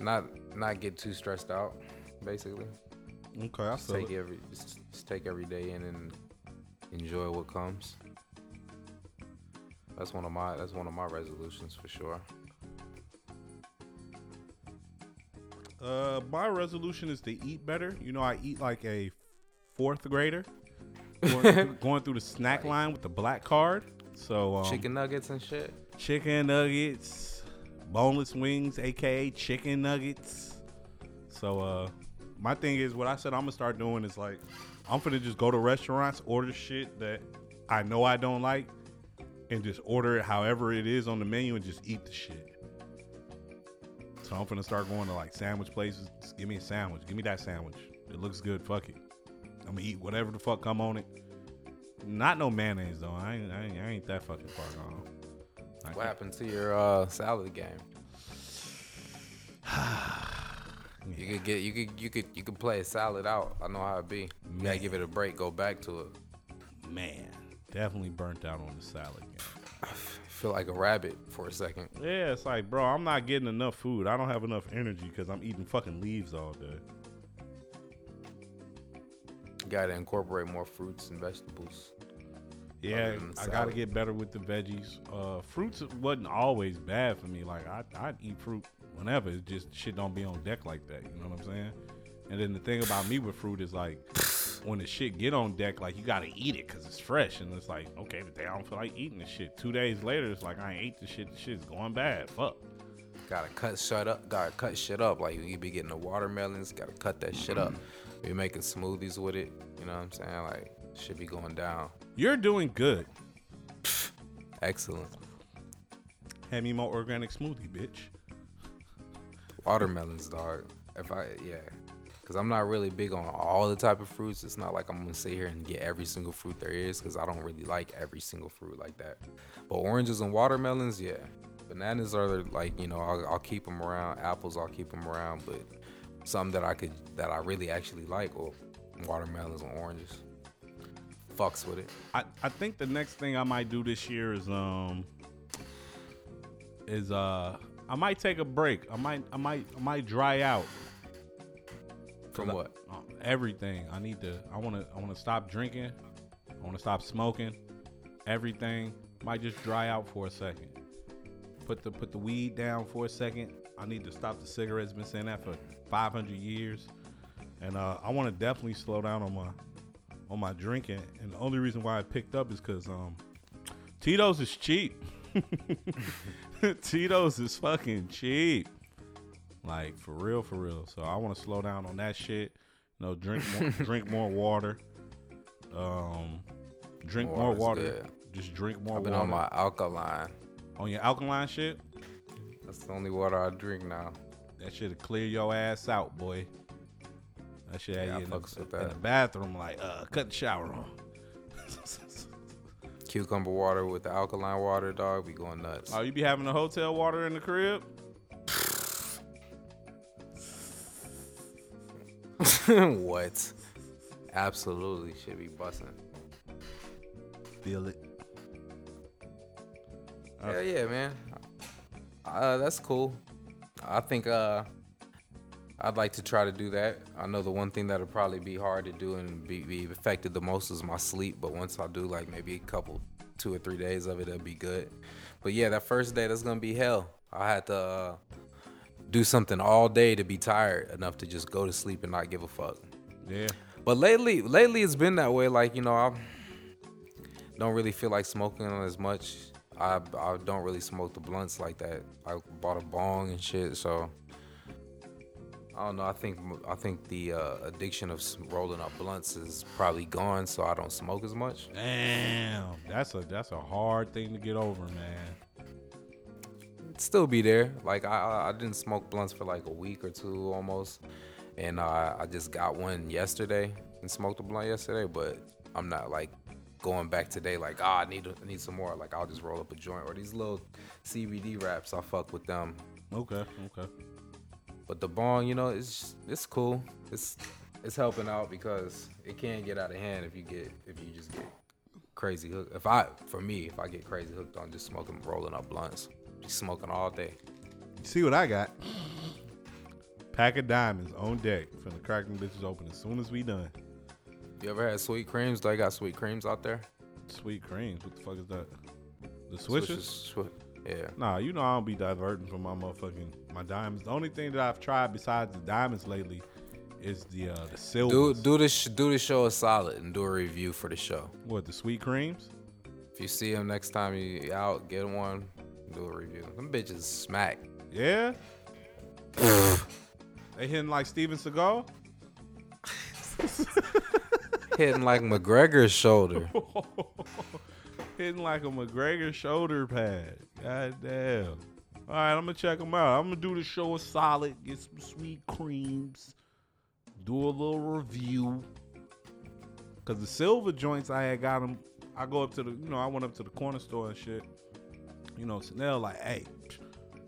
not not get too stressed out, basically. Okay, I Just feel take it. every just, just take every day in and enjoy what comes. That's one of my that's one of my resolutions for sure. Uh, my resolution is to eat better. You know, I eat like a fourth grader, going, through, going through the snack line with the black card. So um, Chicken nuggets and shit. chicken nuggets, boneless wings, aka chicken nuggets. So uh, my thing is, what I said I'm gonna start doing is like, I'm gonna just go to restaurants, order shit that I know I don't like, and just order it however it is on the menu and just eat the shit. So I'm gonna start going to like sandwich places. Just give me a sandwich. Give me that sandwich. It looks good. Fuck it. I'm gonna eat whatever the fuck come on it. Not no mayonnaise though. I ain't, I ain't, I ain't that fucking far gone. I What can't- happened to your uh, salad game? You could get you could you could you could play a salad out. I know how it be. You gotta give it a break. Go back to it. Man, definitely burnt out on the salad game. Feel like a rabbit for a second. Yeah, it's like, bro, I'm not getting enough food. I don't have enough energy because I'm eating fucking leaves all day. You gotta incorporate more fruits and vegetables. Yeah, I gotta get better with the veggies. Uh, fruits wasn't always bad for me. Like I, I'd eat fruit whenever. It's just shit don't be on deck like that. You know what I'm saying? And then the thing about me with fruit is like, when the shit get on deck, like you gotta eat it because it's fresh. And it's like, okay, today I don't feel like eating this shit. Two days later, it's like I ain't ate the shit. The shit's going bad. Fuck. Gotta cut shut up. Gotta cut shit up. Like you be getting the watermelons. Gotta cut that shit up. Be making smoothies with it. You know what I'm saying? Like should be going down. You're doing good. Excellent. Hand me more organic smoothie, bitch. Watermelons, dog. If I yeah, because I'm not really big on all the type of fruits. It's not like I'm gonna sit here and get every single fruit there is, because I don't really like every single fruit like that. But oranges and watermelons, yeah. Bananas are like you know I'll, I'll keep them around. Apples I'll keep them around, but something that I could that I really actually like, or watermelons and oranges. Fucks with it. I, I think the next thing I might do this year is um is uh I might take a break. I might I might I might dry out From Cause I- what? uh, everything. I need to I want to I want to stop drinking. I want to stop smoking. Everything might just dry out for a second. Put the put the weed down for a second. I need to stop the cigarettes. Been saying that for 500 years, and uh, I want to definitely slow down on my on my drinking. And the only reason why I picked up is because um, Tito's is cheap. Tito's is fucking cheap. Like for real, for real. So I want to slow down on that shit. You know, drink more, drink more water. Um, drink more water. good. Just drink more I've been water. on my alkaline. on your alkaline shit. That's the only water I drink now. That shit'll clear your ass out, boy. That should have Yeah, you in, the, in the bathroom, like, uh, cut the shower on. Cucumber water with the alkaline water, dog. Be going nuts. oh, you be having the hotel water in the crib? what? Absolutely should be busting. Feel it. Yeah, yeah, man. Uh, that's cool. I think uh, I'd like to try to do that. I know the one thing that'll probably be hard to do and be, be affected the most is my sleep. But once I do like maybe a couple, two or three days of it, it'll be good. But yeah, that first day that's gonna be hell. I had to uh, do something all day to be tired enough to just go to sleep and not give a fuck. Yeah. But lately, lately it's been that way. Like you know, I don't really feel like smoking as much. I I don't really smoke the blunts like that. I bought a bong and shit, so I don't know. I think I think the uh, addiction of rolling up blunts is probably gone, so I don't smoke as much. Damn. That's a that's a hard thing to get over, man. It'd still be there. Like I I- didn't smoke blunts for like a week or two almost, and uh, I just got one yesterday and smoked a blunt yesterday. But I'm not like going back today. Like ah, I need I need some more. Like I'll just roll up a joint or these little CBD wraps. I fuck with them. Okay. Okay. But the bong, you know, it's it's cool. It's it's helping out because it can get out of hand if you get if you just get crazy hooked. If I for me, if I get crazy hooked on just smoking rolling up blunts, just smoking all day. See what I got? Pack of diamonds on deck. Finna crack them bitches open as soon as we done. You ever had sweet creams? They got sweet creams out there. Sweet creams. What the fuck is that? The switches? Swi- Yeah. Nah, you know I don't be diverting from my motherfucking my diamonds. The only thing that I've tried besides the diamonds lately is the uh the silver. Do do this do the show a solid and do a review for the show. What the sweet creams? If you see him next time you out, get one, do a review. Them bitches smack. Yeah. they hitting like Steven Seagal. Hitting like McGregor's shoulder. hitting like a McGregor shoulder pad. God damn. All right, I'm gonna check them out. I'm gonna do the show a solid, get some sweet creams, do a little review. Cause the silver joints I had got them. I go up to the, you know, I went up to the corner store and shit. You know, Chanel like, hey,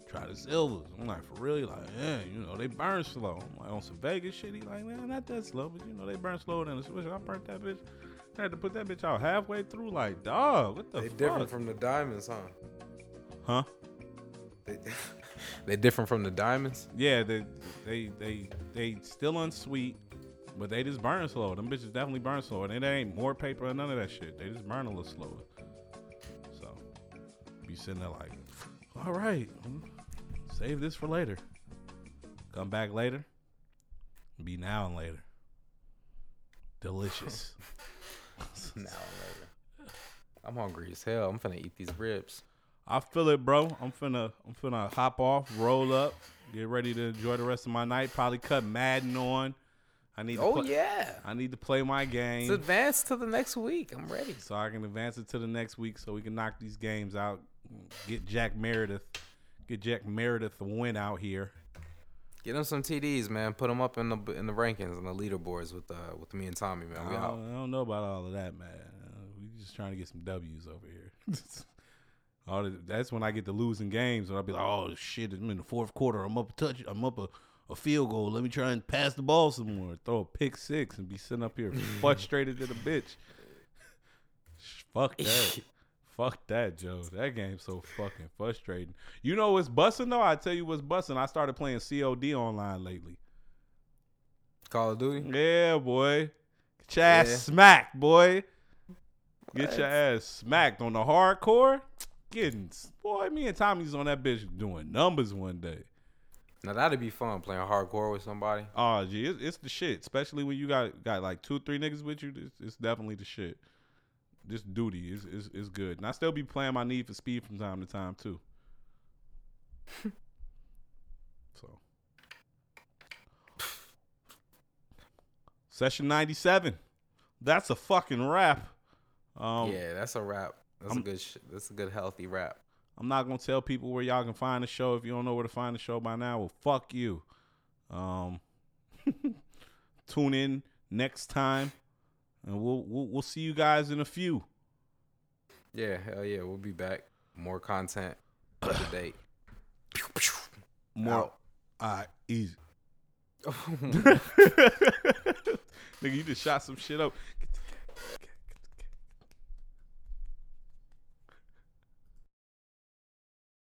try the silvers. I'm like, for real? He like, yeah, you know, they burn slow. I'm like, on some Vegas shit. He like, man, not that slow, but you know, they burn slower than the switch. I burnt that bitch. I had to put that bitch out halfway through. Like, dog, what the They fuck? different from the diamonds, huh? huh? They, they different from the diamonds. Yeah, they they they they still unsweet, but they just burn slow. Them bitches definitely burn slower. And it ain't more paper or none of that shit. They just burn a little slower. So be sitting there like, all right, save this for later. Come back later. Be now and later. Delicious. Now and later. I'm hungry as hell. I'm finna eat these ribs. I feel it, bro. I'm finna I'm finna hop off, roll up, get ready to enjoy the rest of my night. Probably cut Madden on. I need. To Oh play, yeah. I need to play my game advance to the next week. I'm ready. so I can advance it to the next week, so we can knock these games out. Get Jack Meredith, get Jack Meredith a win out here. Get him some TDs, man. Put him up in the in the rankings and the leaderboards with uh with me and Tommy, man. I don't, I don't know about all of that, man. We just trying to get some W's over here. all the, that's when I get to losing games, and I'll be like, "Oh shit, I'm in the fourth quarter. I'm up a touch. I'm up a, a field goal. Let me try and pass the ball some more. Throw a pick six and be sitting up here frustrated to the bitch. Fuck that. Fuck that, Joe. That game's so fucking frustrating. You know what's busting though? I tell you what's busting. I started playing COD online lately. Call of Duty. Yeah, boy. Get your ass smacked, boy. Get your ass smacked on the hardcore. Getting boy, me and Tommy's on that bitch doing numbers one day. Now that'd be fun playing hardcore with somebody. Oh, gee, it's, it's the shit. Especially when you got got like two, three niggas with you. It's, it's definitely the shit. This duty is, is is good, and I still be playing my Need for Speed from time to time too. so, session ninety seven. That's a fucking wrap. Um, yeah, that's a wrap. That's I'm- a good. Sh- that's a good healthy wrap. I'm not gonna tell people where y'all can find the show if you don't know where to find the show by now. Well, fuck you. Um, tune in next time, and we'll, we'll we'll see you guys in a few. Yeah, hell yeah, we'll be back. More content up to date. More, Out. all right, easy. Nigga, you just shot some shit up.